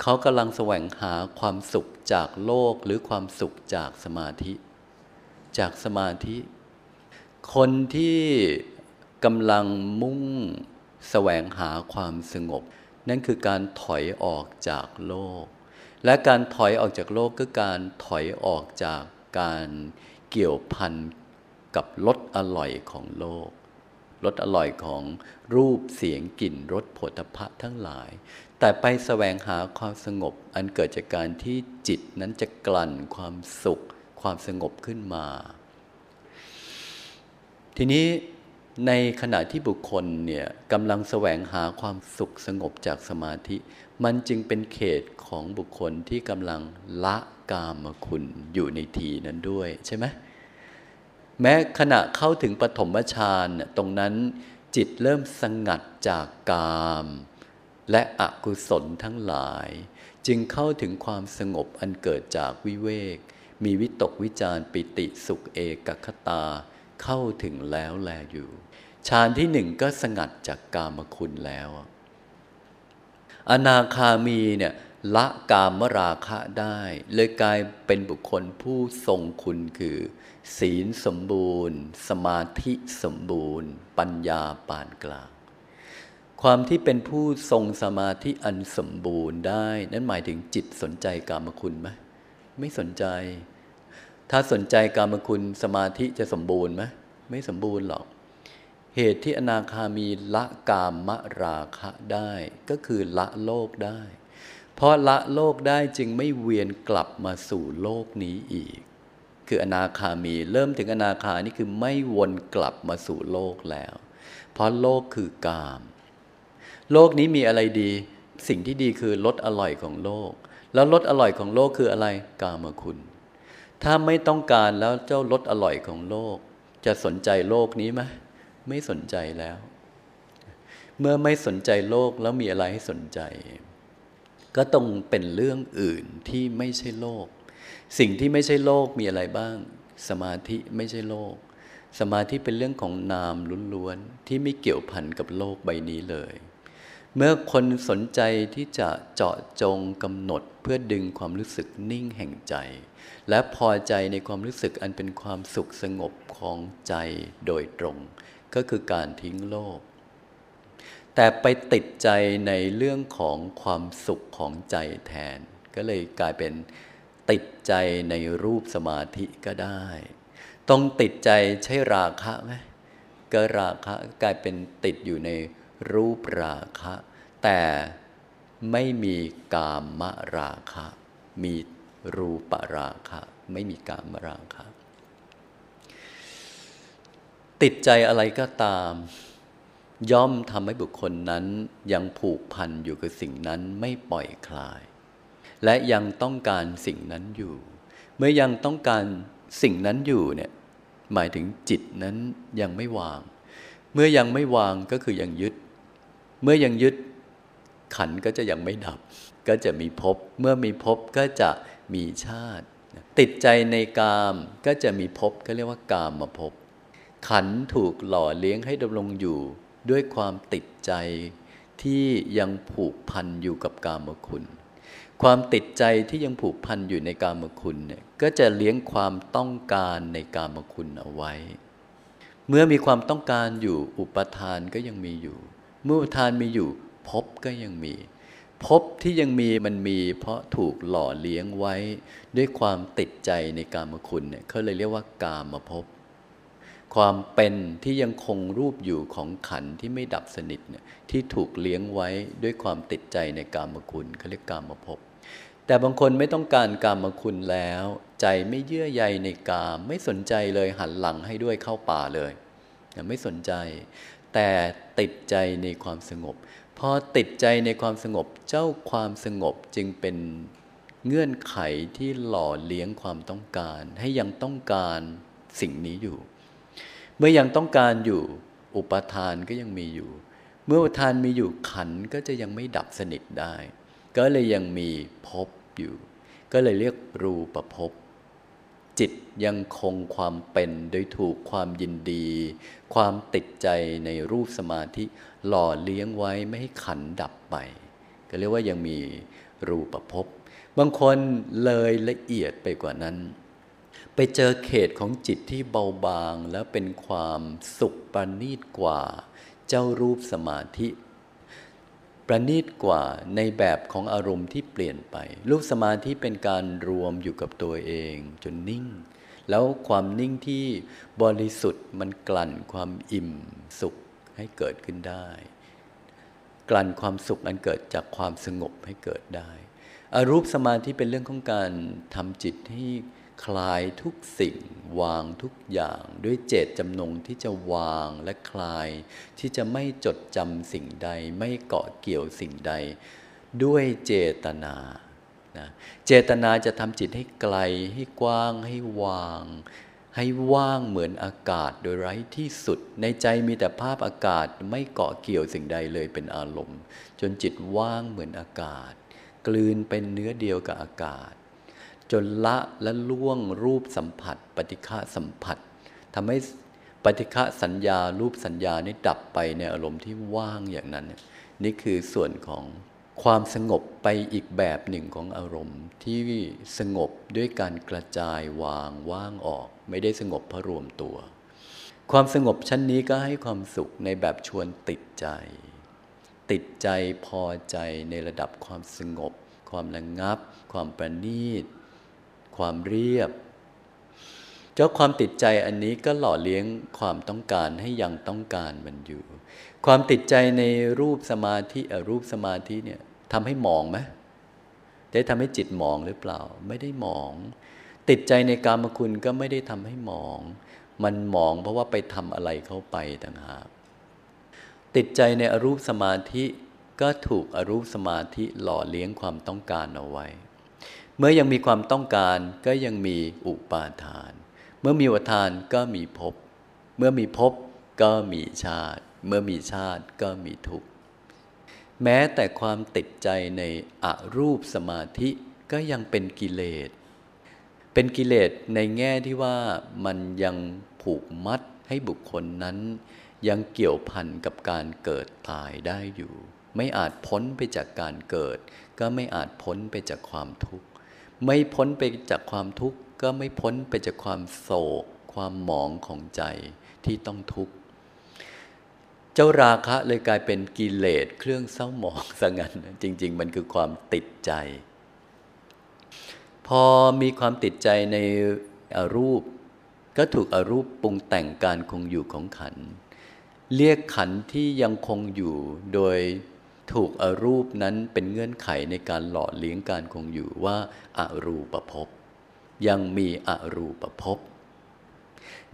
เขากำลังแสวงหาความสุขจากโลกหรือความสุขจากสมาธิ จากสมาธิ คนที่กำลังมุ่งแสวงหาความสงบ นั่นคือการถอยออกจากโลก และการถอยออกจากโลกก็การถอยออกจากการเกี่ยวพันกับรสอร่อยของโลกรสอร่อยของรูปเสียงกลิ่นรสผลพะทั้งหลาย แต่ไปแสวงหาความสงบ อันเกิดจากการที่จิตนั้นจะกลั่นความสุข ความสงบขึ้นมา ทีนี้ในขณะที่บุคคลเนี่ยกำลังแสวงหาความสุขสงบจากสมาธิ มันจึงเป็นเขตของบุคคลที่กำลังละกามคุณอยู่ในทีนั้นด้วยใช่ไหมแม้ขณะเข้าถึงปฐมฌานตรงนั้นจิตเริ่มสงัดจากกาม และอกุศลทั้งหลาย จึงเข้าถึงความสงบอันเกิดจากวิเวก มีวิตกวิจารปิติสุขเอกคตา เข้าถึงแล้วแลอยู่ฌานที่หนึ่งก็สงัดจากกามคุณแล้ว อนาคามีเนี่ยละกามราคะได้ เลยกลายเป็นบุคคลผู้ทรงคุณคือ ศีลสมบูรณ์ สมาธิสมบูรณ์ ปัญญาปานกลาง ความที่เป็นผู้ทรงสมาธิอันสมบูรณ์ได้ นั้นหมายถึงจิตสนใจกามคุณไหมไม่สนใจ ถ้าสนใจกามคุณสมาธิจะสมบูรณ์ไหมไม่สมบูรณ์หรอก เหตุที่อนาคามีละกามราคะได้ ก็คือละโลกได้ เพราะละโลกได้จึงไม่เวียนกลับมาสู่โลกนี้อีก คืออนาคามีเริ่มถึงอนาคานี่คือไม่วนกลับมาสู่โลกแล้ว เพราะโลกคือกาม โลกนี้มีอะไรดี สิ่งที่ดีคือรสอร่อยของโลก แล้วรสอร่อยของโลกคืออะไรกามคุณ ถ้าไม่ต้องการแล้วเจ้ารสอร่อยของโลก จะสนใจโลกนี้ไหมไม่สนใจแล้ว เมื่อไม่สนใจโลกแล้วมีอะไรให้สนใจ ก็ต้องเป็นเรื่องอื่นที่ไม่ใช่โลก สิ่งที่ไม่ใช่โลกมีอะไรบ้าง สมาธิไม่ใช่โลกสมาธิเป็นเรื่องของนามล้วนๆที่ไม่เกี่ยวพันกับโลกใบนี้เลย เมื่อคนสนใจที่จะเจาะจงกำหนดเพื่อดึงความรู้สึกนิ่งแห่งใจ และพอใจในความรู้สึกอันเป็นความสุขสงบของใจโดยตรง ก็คือการทิ้งโลก แต่ไปติดใจในเรื่องของความสุขของใจแทน ก็เลยกลายเป็นติดใจในรูปสมาธิก็ได้ ต้องติดใจใช่ราคะไหมก็ราคะกลายเป็นติดอยู่ใน รูปราคะ แต่ไม่มีกามราคะ มีรูปราคะ ไม่มีกามราคะ ติดใจอะไรก็ตาม ย่อมทำให้บุคคลนั้นยังผูกพันอยู่กับสิ่งนั้นไม่ปล่อยคลาย และยังต้องการสิ่งนั้นอยู่ เมื่อยังต้องการสิ่งนั้นอยู่เนี่ยหมายถึงจิตนั้นยังไม่วาง เมื่อยังไม่วางก็คือยังยึด เมื่อยังยึดขันก็จะยังไม่ดับ ก็จะมีภพเมื่อมีภพก็จะมีชาติ ติดใจในกามก็จะมีภพก็เรียกว่ากามมาภพขันถูกหล่อเลี้ยงให้ดำรงอยู่ด้วยความติดใจที่ยังผูกพันอยู่กับกามคุณ ความติดใจที่ยังผูกพันอยู่ในกามคุณเนี่ยก็จะเลี้ยงความต้องการในกามคุณเอาไว้ เมื่อมีความต้องการอยู่อุปทานก็ยังมีอยู่ เมื่อทานมีอยู่ภพก็ยังมีภพที่ยังมีมันมี เพราะถูกหล่อเลี้ยงไว้ ด้วยความติดใจในกามคุณเนี่ยเขาเลยเรียกว่ากามภพความเป็นที่ยังคงรูปอยู่ของขันที่ไม่ดับสนิทเนี่ยที่ถูกเลี้ยงไว้ด้วยความติดใจในกามคุณเขาเรียกกามภพแต่บางคนไม่ต้องการกามคุณแล้ว ใจไม่เยื่อใยในกาม ไม่สนใจเลยหันหลังให้ด้วยเข้าป่าเลยไม่สนใจ แต่ติดใจในความสงบ พอติดใจในความสงบ เจ้าความสงบจึงเป็นเงื่อนไขที่หล่อเลี้ยงความต้องการ ให้ยังต้องการสิ่งนี้อยู่ เมื่อยังต้องการอยู่ อุปทานก็ยังมีอยู่ เมื่ออุปทานมีอยู่ขันก็จะยังไม่ดับสนิทได้ ก็เลยยังมีภพอยู่ ก็เลยเรียกรูปภพ จิตยังคงความเป็นโดยถูกความยินดี ความติดใจในรูปสมาธิหล่อเลี้ยงไว้ไม่ให้ขันดับไป ก็เรียกว่ายังมีรูปภพบางคนเลยละเอียดไปกว่านั้น ไปเจอเขตของจิตที่เบาบางแล้วเป็นความสุขประณีตกว่า เจ้ารูปสมาธิ ประณีตกว่าในแบบของอารมณ์ที่เปลี่ยนไป รูปสมาธิเป็นการรวมอยู่กับตัวเอง จนนิ่ง แล้วความนิ่งที่บริสุทธิ์มันกลั่นความอิ่มสุขให้เกิดขึ้นได้ กลั่นความสุขอันเกิดจากความสงบให้เกิดได้อารูปสมาธิเป็นเรื่องของการทำจิตให้ คลายทุกสิ่ง วางทุกอย่างด้วยเจตจำนงที่จะวางและคลาย ที่จะไม่จดจำสิ่งใด ไม่เกาะเกี่ยวสิ่งใด ด้วยเจตนานะเจตนาจะทำจิตให้ไกลให้กว้างให้วาง ให้ว่างเหมือนอากาศโดยไร้ที่สุด ในใจมีแต่ภาพอากาศไม่เกาะเกี่ยวสิ่งใดเลยเป็นอารมณ์ จนจิตว่างเหมือนอากาศ กลืนเป็นเนื้อเดียวกับอากาศ จนละและล่วงรูปสัมผัส ปฏิฆะสัมผัสทำให้ปฏิฆะสัญญารูปสัญญานี่ดับไปในอารมณ์ที่ว่างอย่างนั้น นี่คือส่วนของความสงบไปอีกแบบหนึ่งของอารมณ์ ที่สงบด้วยการกระจายวางว่างออก ไม่ได้สงบเพราะรวมตัว ความสงบชั้นนี้ก็ให้ความสุขในแบบชวนติดใจ ติดใจพอใจในระดับความสงบ ความระงงับ ความประณีต ความเรียบ เจ้าความติดใจอันนี้ก็หล่อเลี้ยงความต้องการให้ยังต้องการมันอยู่ ความติดใจในรูปสมาธิรูปสมาธิเนี่ยทำให้หมองไหมได้ทำให้จิตหมองหรือเปล่า ไม่ได้หมอง ติดใจในกามคุณก็ไม่ได้ทำให้หมอง มันหมองเพราะว่าไปทำอะไรเข้าไปต่างหากติดใจในอรูปสมาธิก็ถูกอรูปสมาธิหล่อเลี้ยงความต้องการเอาไว้ เมื่อยังมีความต้องการก็ยังมีอุปาทาน เมื่อมีอุปาทานก็มีภพ เมื่อมีภพก็มีชาติ เมื่อมีชาติก็มีทุกข์ แม้แต่ความติดใจในอรูปสมาธิก็ยังเป็นกิเลส เป็นกิเลสในแง่ที่ว่ามันยังผูกมัดให้บุคคลนั้น ยังเกี่ยวพันกับการเกิดตายได้อยู่ ไม่อาจพ้นไปจากการเกิด ก็ไม่อาจพ้นไปจากความทุกข์ ไม่พ้นไปจากความทุกข์ก็ไม่พ้นไปจากความโศก ความหมองของใจที่ต้องทุกข์เจ้าราคะเลยกลายเป็นกิเลสเครื่องเศร้าหมองสงันจริง ๆ มันคือความติดใจ พอมีความติดใจในอรูป ก็ถูกอรูปปรุงแต่งการคงอยู่ของขัน เรียกขันที่ยังคงอยู่โดย ถูกอรูปนั้นเป็นเงื่อนไขในการหล่อเลี้ยงการคงอยู่ว่าอารูปภพยังมีอรูปภพ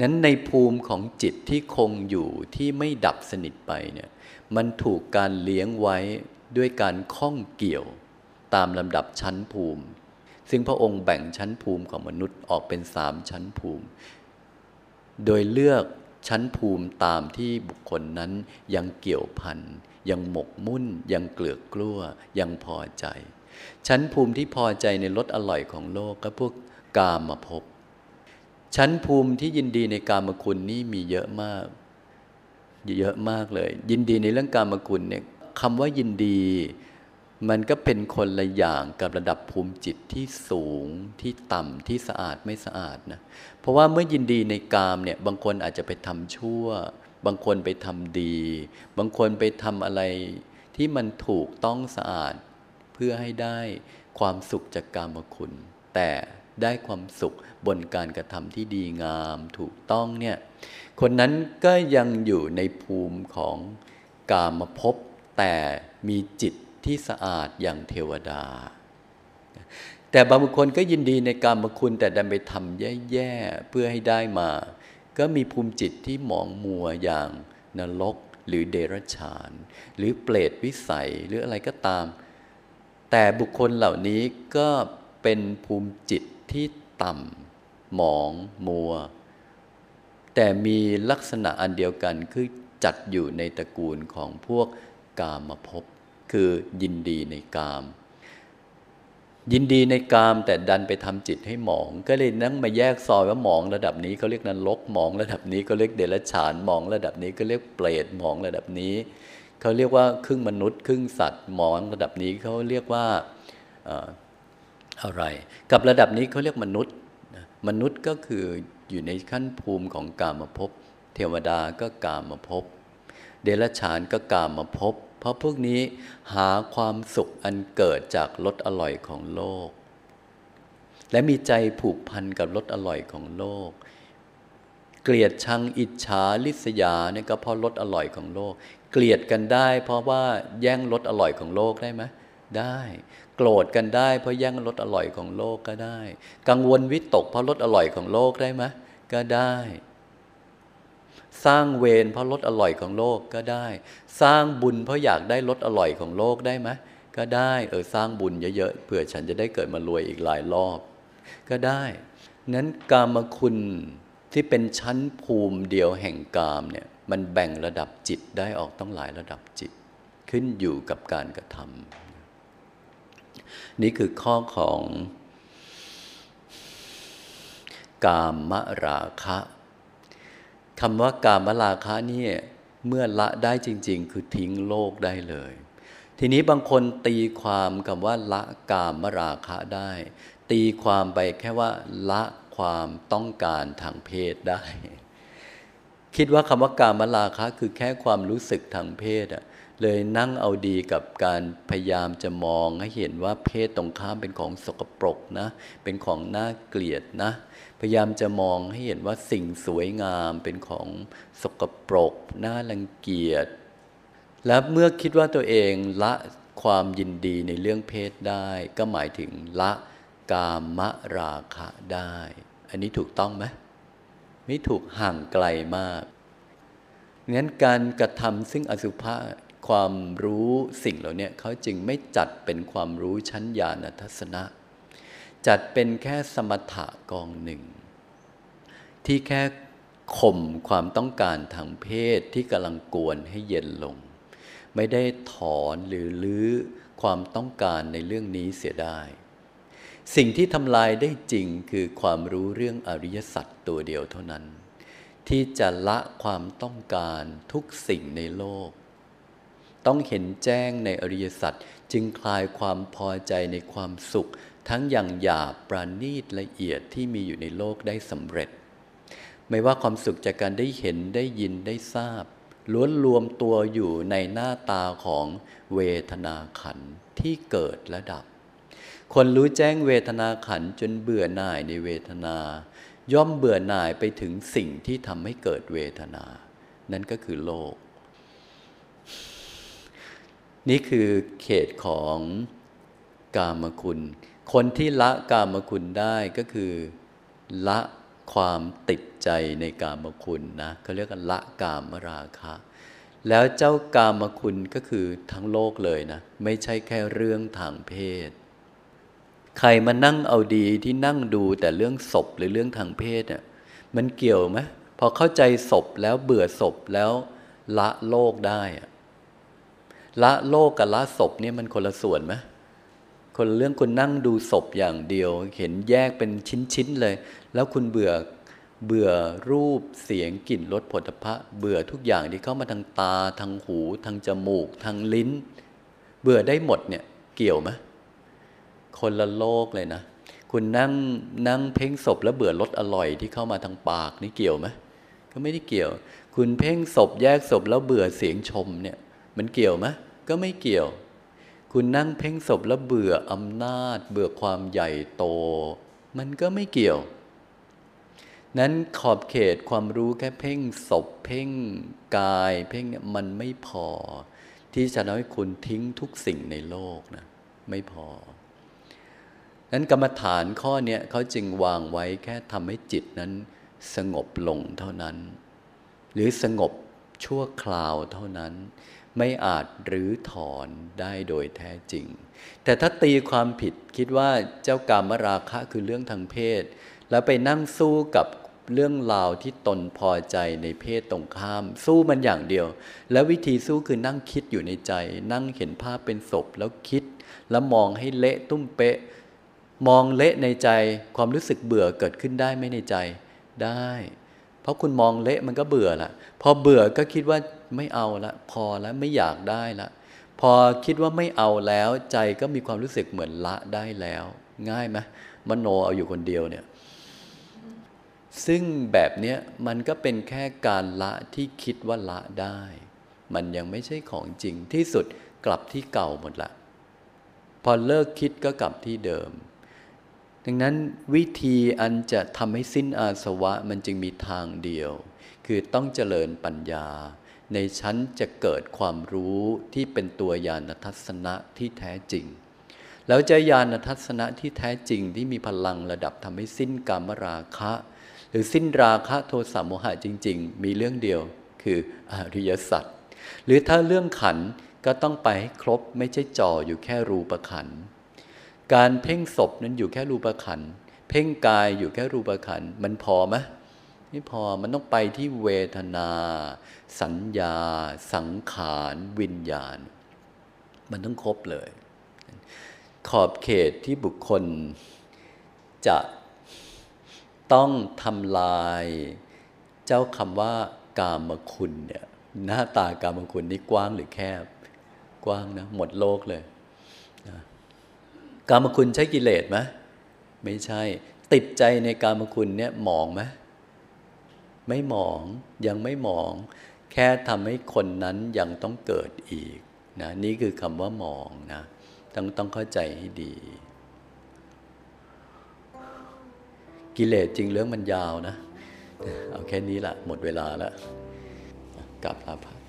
นั้นในภูมิของจิตที่คงอยู่ที่ไม่ดับสนิทไปเนี่ยมันถูกการเลี้ยงไว้ด้วยการข้องเกี่ยวตามลำดับชั้นภูมิ ซึ่งพระองค์แบ่งชั้นภูมิของมนุษย์ออกเป็นสามชั้นภูมิ โดยเลือกชั้นภูมิตามที่บุคคลนั้นยังเกี่ยวพัน ยังหมกมุ่น ยังเกลือกกลั้ว ยังพอใจ ชั้นภูมิที่พอใจในรสอร่อยของโลกก็พวกกามาพบชั้นภูมิที่ยินดีในกามคุณนี่มีเยอะมาก เยอะมากเลย ยินดีในเรื่องกามคุณเนี่ยคำว่ายินดี มันก็เป็นคนละอย่างกับระดับภูมิจิตที่สูงที่ต่ำที่สะอาดไม่สะอาดนะเพราะว่าเมื่อยินดีในกามเนี่ยบางคนอาจจะไปทำชั่ว บางคนไปทำดี บางคนไปทำอะไรที่มันถูกต้องสะอาด เพื่อให้ได้ความสุขจากกามคุณ แต่ได้ความสุขบนการกระทำที่ดีงามถูกต้องเนี่ย คนนั้นก็ยังอยู่ในภูมิของกามภพแต่มีจิตที่สะอาดอย่างเทวดา แต่บางคนก็ยินดีในกามคุณแต่ดันไปทำแย่ๆเพื่อให้ได้มา ก็มีภูมิจิตที่หมองมัวอย่างนรก หรือเดรัจฉาน หรือเปรตวิสัยหรืออะไรก็ตาม แต่บุคคลเหล่านี้ก็เป็นภูมิจิตที่ต่ำหมองมัว แต่มีลักษณะอันเดียวกันคือจัดอยู่ในตระกูลของพวกกามภพคือยินดีในกาม ยินดีในกามแต่ดันไปทำจิตให้หมอง ก็เลยนั่งมาแยกซอยว่าหมองระดับนี้เขาเรียกนรกหมองระดับนี้ก็เรียกเดรัจฉานหมองระดับนี้ก็เรียกเปรตหมองระดับนี้เขาเรียกว่าครึ่งมนุษย์ครึ่งสัตว์หมองระดับนี้เขาเรียกว่าอะไร กับระดับนี้เขาเรียกมนุษย์ มนุษย์ก็คืออยู่ในขั้นภูมิของกามภพเทวดาก็กามภพเดรัจฉานก็กามภพ เพราะพวกนี้หาความสุขอันเกิดจากรสอร่อยของโลก และมีใจผูกพันกับรสอร่อยของโลก เกลียดชังอิจฉาลิษยาเนี่ยก็เพราะรสอร่อยของโลก เกลียดกันได้ เพราะว่าแย่งรสอร่อยของโลกได้ไหมได้ โกรธกันได้ เพราะแย่งรสอร่อยของโลกก็ได้ กังวลวิตกเพราะรสอร่อยของโลกได้ไหมก็ได้ สร้างเวรเพราะรสอร่อยของโลกก็ได้ สร้างบุญเพราะอยากได้รสอร่อยของโลกได้ไหมก็ได้เออสร้างบุญเยอะๆเผื่อฉันจะได้เกิดมารวยอีกหลายรอบ ก็ได้นั้นกามคุณที่เป็นชั้นภูมิเดียวแห่งกามเนี่ยมันแบ่งระดับจิตได้ออกต้องหลายระดับจิต ขึ้นอยู่กับการกระทำนี่คือข้อของ กามราคะ คำว่ากามราคะนี่เมื่อละได้จริง ๆ คือทิ้งโลกได้เลย ทีนี้บางคนตีความคำว่าละกามราคะได้ ตีความไปแค่ว่าละความต้องการทางเพศได้ คิดว่าคำว่ากามราคะคือแค่ความรู้สึกทางเพศอะเลยนั่งเอาดีกับการพยายามจะมองให้เห็นว่าเพศตรงข้ามเป็นของสกปรกนะ เป็นของน่าเกลียดนะ พยายามจะมองให้เห็นว่าสิ่งสวยงามเป็นของสกปรกน่ารังเกียจ และเมื่อคิดว่าตัวเองละความยินดีในเรื่องเพศได้ ก็หมายถึงละกามราคะได้ อันนี้ถูกต้องไหมไม่ถูกห่างไกลมากงั้นการกระทำซึ่งอสุภะความรู้สิ่งเหล่านี้เขาจึงไม่จัดเป็นความรู้ชั้นญาณทัศนะ จัดเป็นแค่สมถะกองหนึ่ง ที่แค่ข่มความต้องการทางเพศที่กำลังกวนให้เย็นลง ไม่ได้ถอนหรือลื้อความต้องการในเรื่องนี้เสียได้ สิ่งที่ทำลายได้จริงคือความรู้เรื่องอริยสัจตัวเดียวเท่านั้น ที่จะละความต้องการทุกสิ่งในโลก ต้องเห็นแจ้งในอริยสัจจึงคลายความพอใจในความสุข ทั้งอย่างหยาบปราณีตละเอียดที่มีอยู่ในโลกได้สำเร็จ ไม่ว่าความสุขจากการได้เห็นได้ยินได้ทราบ ล้วนรวมตัวอยู่ในหน้าตาของเวทนาขันที่เกิดและดับ คนรู้แจ้งเวทนาขันจนเบื่อหน่ายในเวทนา ย่อมเบื่อหน่ายไปถึงสิ่งที่ทำให้เกิดเวทนา นั่นก็คือโลก นี่คือเขตของกามคุณ คนที่ละกามคุณได้ก็คือละความติดใจในกามคุณนะเขาเรียกกันละกามราคะ แล้วเจ้ากามคุณก็คือทั้งโลกเลยนะ ไม่ใช่แค่เรื่องทางเพศ ใครมานั่งเอาดีที่นั่งดูแต่เรื่องศพหรือเรื่องทางเพศเนี่ยมันเกี่ยวไหมพอเข้าใจศพแล้วเบื่อศพแล้วละโลกได้ละโลกกับละศพเนี่ยมันคนละส่วนไหม คนเรื่องคุณนั่งดูศพอย่างเดียว เห็นแยกเป็นชิ้นๆเลย แล้วคุณเบื่อเบื่อรูปเสียงกลิ่นรสผลิตภัณฑ์เบื่อทุกอย่างที่เข้ามาทางตา ทางหู ทางจมูก ทางลิ้น เบื่อได้หมดเนี่ยเกี่ยวไหมคนละโลกเลยนะ คุณนั่งนั่งเพ่งศพแล้วเบื่อรสอร่อยที่เข้ามาทางปากนี่เกี่ยวไหมก็ไม่ได้เกี่ยว คุณเพ่งศพแยกศพแล้วเบื่อเสียงชมเนี่ย มันเกี่ยวไหมก็ไม่เกี่ยว คุณนั่งเพ่งศพแล้วเบื่ออำนาจ เบื่อความใหญ่โต มันก็ไม่เกี่ยว นั้นขอบเขตความรู้แค่เพ่งศพเพ่งกาย เพ่งเนี่ยมันไม่พอ ที่จะทำให้คุณทิ้งทุกสิ่งในโลกนะไม่พอ นั้นกรรมฐานข้อนี้เขาจึงวางไว้แค่ทำให้จิตนั้นสงบลงเท่านั้น หรือสงบ ชั่วคราวเท่านั้น ไม่อาจหรือถอนได้โดยแท้จริง แต่ถ้าตีความผิดคิดว่าเจ้ากามราคะคือเรื่องทางเพศ แล้วไปนั่งสู้กับเรื่องราวที่ตนพอใจในเพศตรงข้าม สู้มันอย่างเดียว แล้ววิธีสู้คือนั่งคิดอยู่ในใจ นั่งเห็นภาพเป็นศพแล้วคิด แล้วมองให้เละตุ้มเป๊ะ มองเละในใจความรู้สึกเบื่อเกิดขึ้นได้ไหมในใจได้ ราะคุณมองเละมันก็เบื่อละพอเบื่อก็คิดว่าไม่เอาละพอแล้วไม่อยากได้ละพอคิดว่าไม่เอาแล้วใจก็มีความรู้สึกเหมือนละได้แล้ว ง่ายไหมมโนเอาอยู่คนเดียวเนี่ยซึ่งแบบเนี้ยมันก็เป็นแค่การละที่คิดว่าละได้ มันยังไม่ใช่ของจริงที่สุดกลับที่เก่าหมดละ พอเลิกคิดก็กลับที่เดิม ดังนั้นวิธีอันจะทำให้สิ้นอาสวะมันจึงมีทางเดียว คือต้องเจริญปัญญา ในชั้นจะเกิดความรู้ที่เป็นตัวญาณทัศนะที่แท้จริง แล้วจะญาณทัศนะที่แท้จริงที่มีพลังระดับทำให้สิ้นกามราคะ หรือสิ้นราคะโทสะโมหะจริง ๆ มีเรื่องเดียวคืออริยสัจหรือถ้าเรื่องขันก็ต้องไปให้ครบไม่ใช่จ่ออยู่แค่รูปขันธ์ การเพ่งศพนั้นอยู่แค่รูปขัน เพ่งกายอยู่แค่รูปขัน มันพอไหมไม่พอมันต้องไปที่เวทนา สัญญา สังขาร วิญญาณ มันต้องครบเลย ขอบเขตที่บุคคลจะต้องทำลาย เจ้าคำว่ากามคุณเนี่ยหน้าตากามคุณนี่กว้างหรือแคบ กว้างนะ หมดโลกเลย กามคุณใช้กิเลสไหมไม่ใช่ ติดใจในกามคุณเนี่ยหมองไหมไม่หมองยังไม่หมอง แค่ทำให้คนนั้นยังต้องเกิดอีกนะนี่คือคำว่าหมองนะต้องต้องเข้าใจให้ดี กิเลสจริงเรื่องมันยาวนะ เอาแค่นี้ละหมดเวลาแล้วกลับลาพระ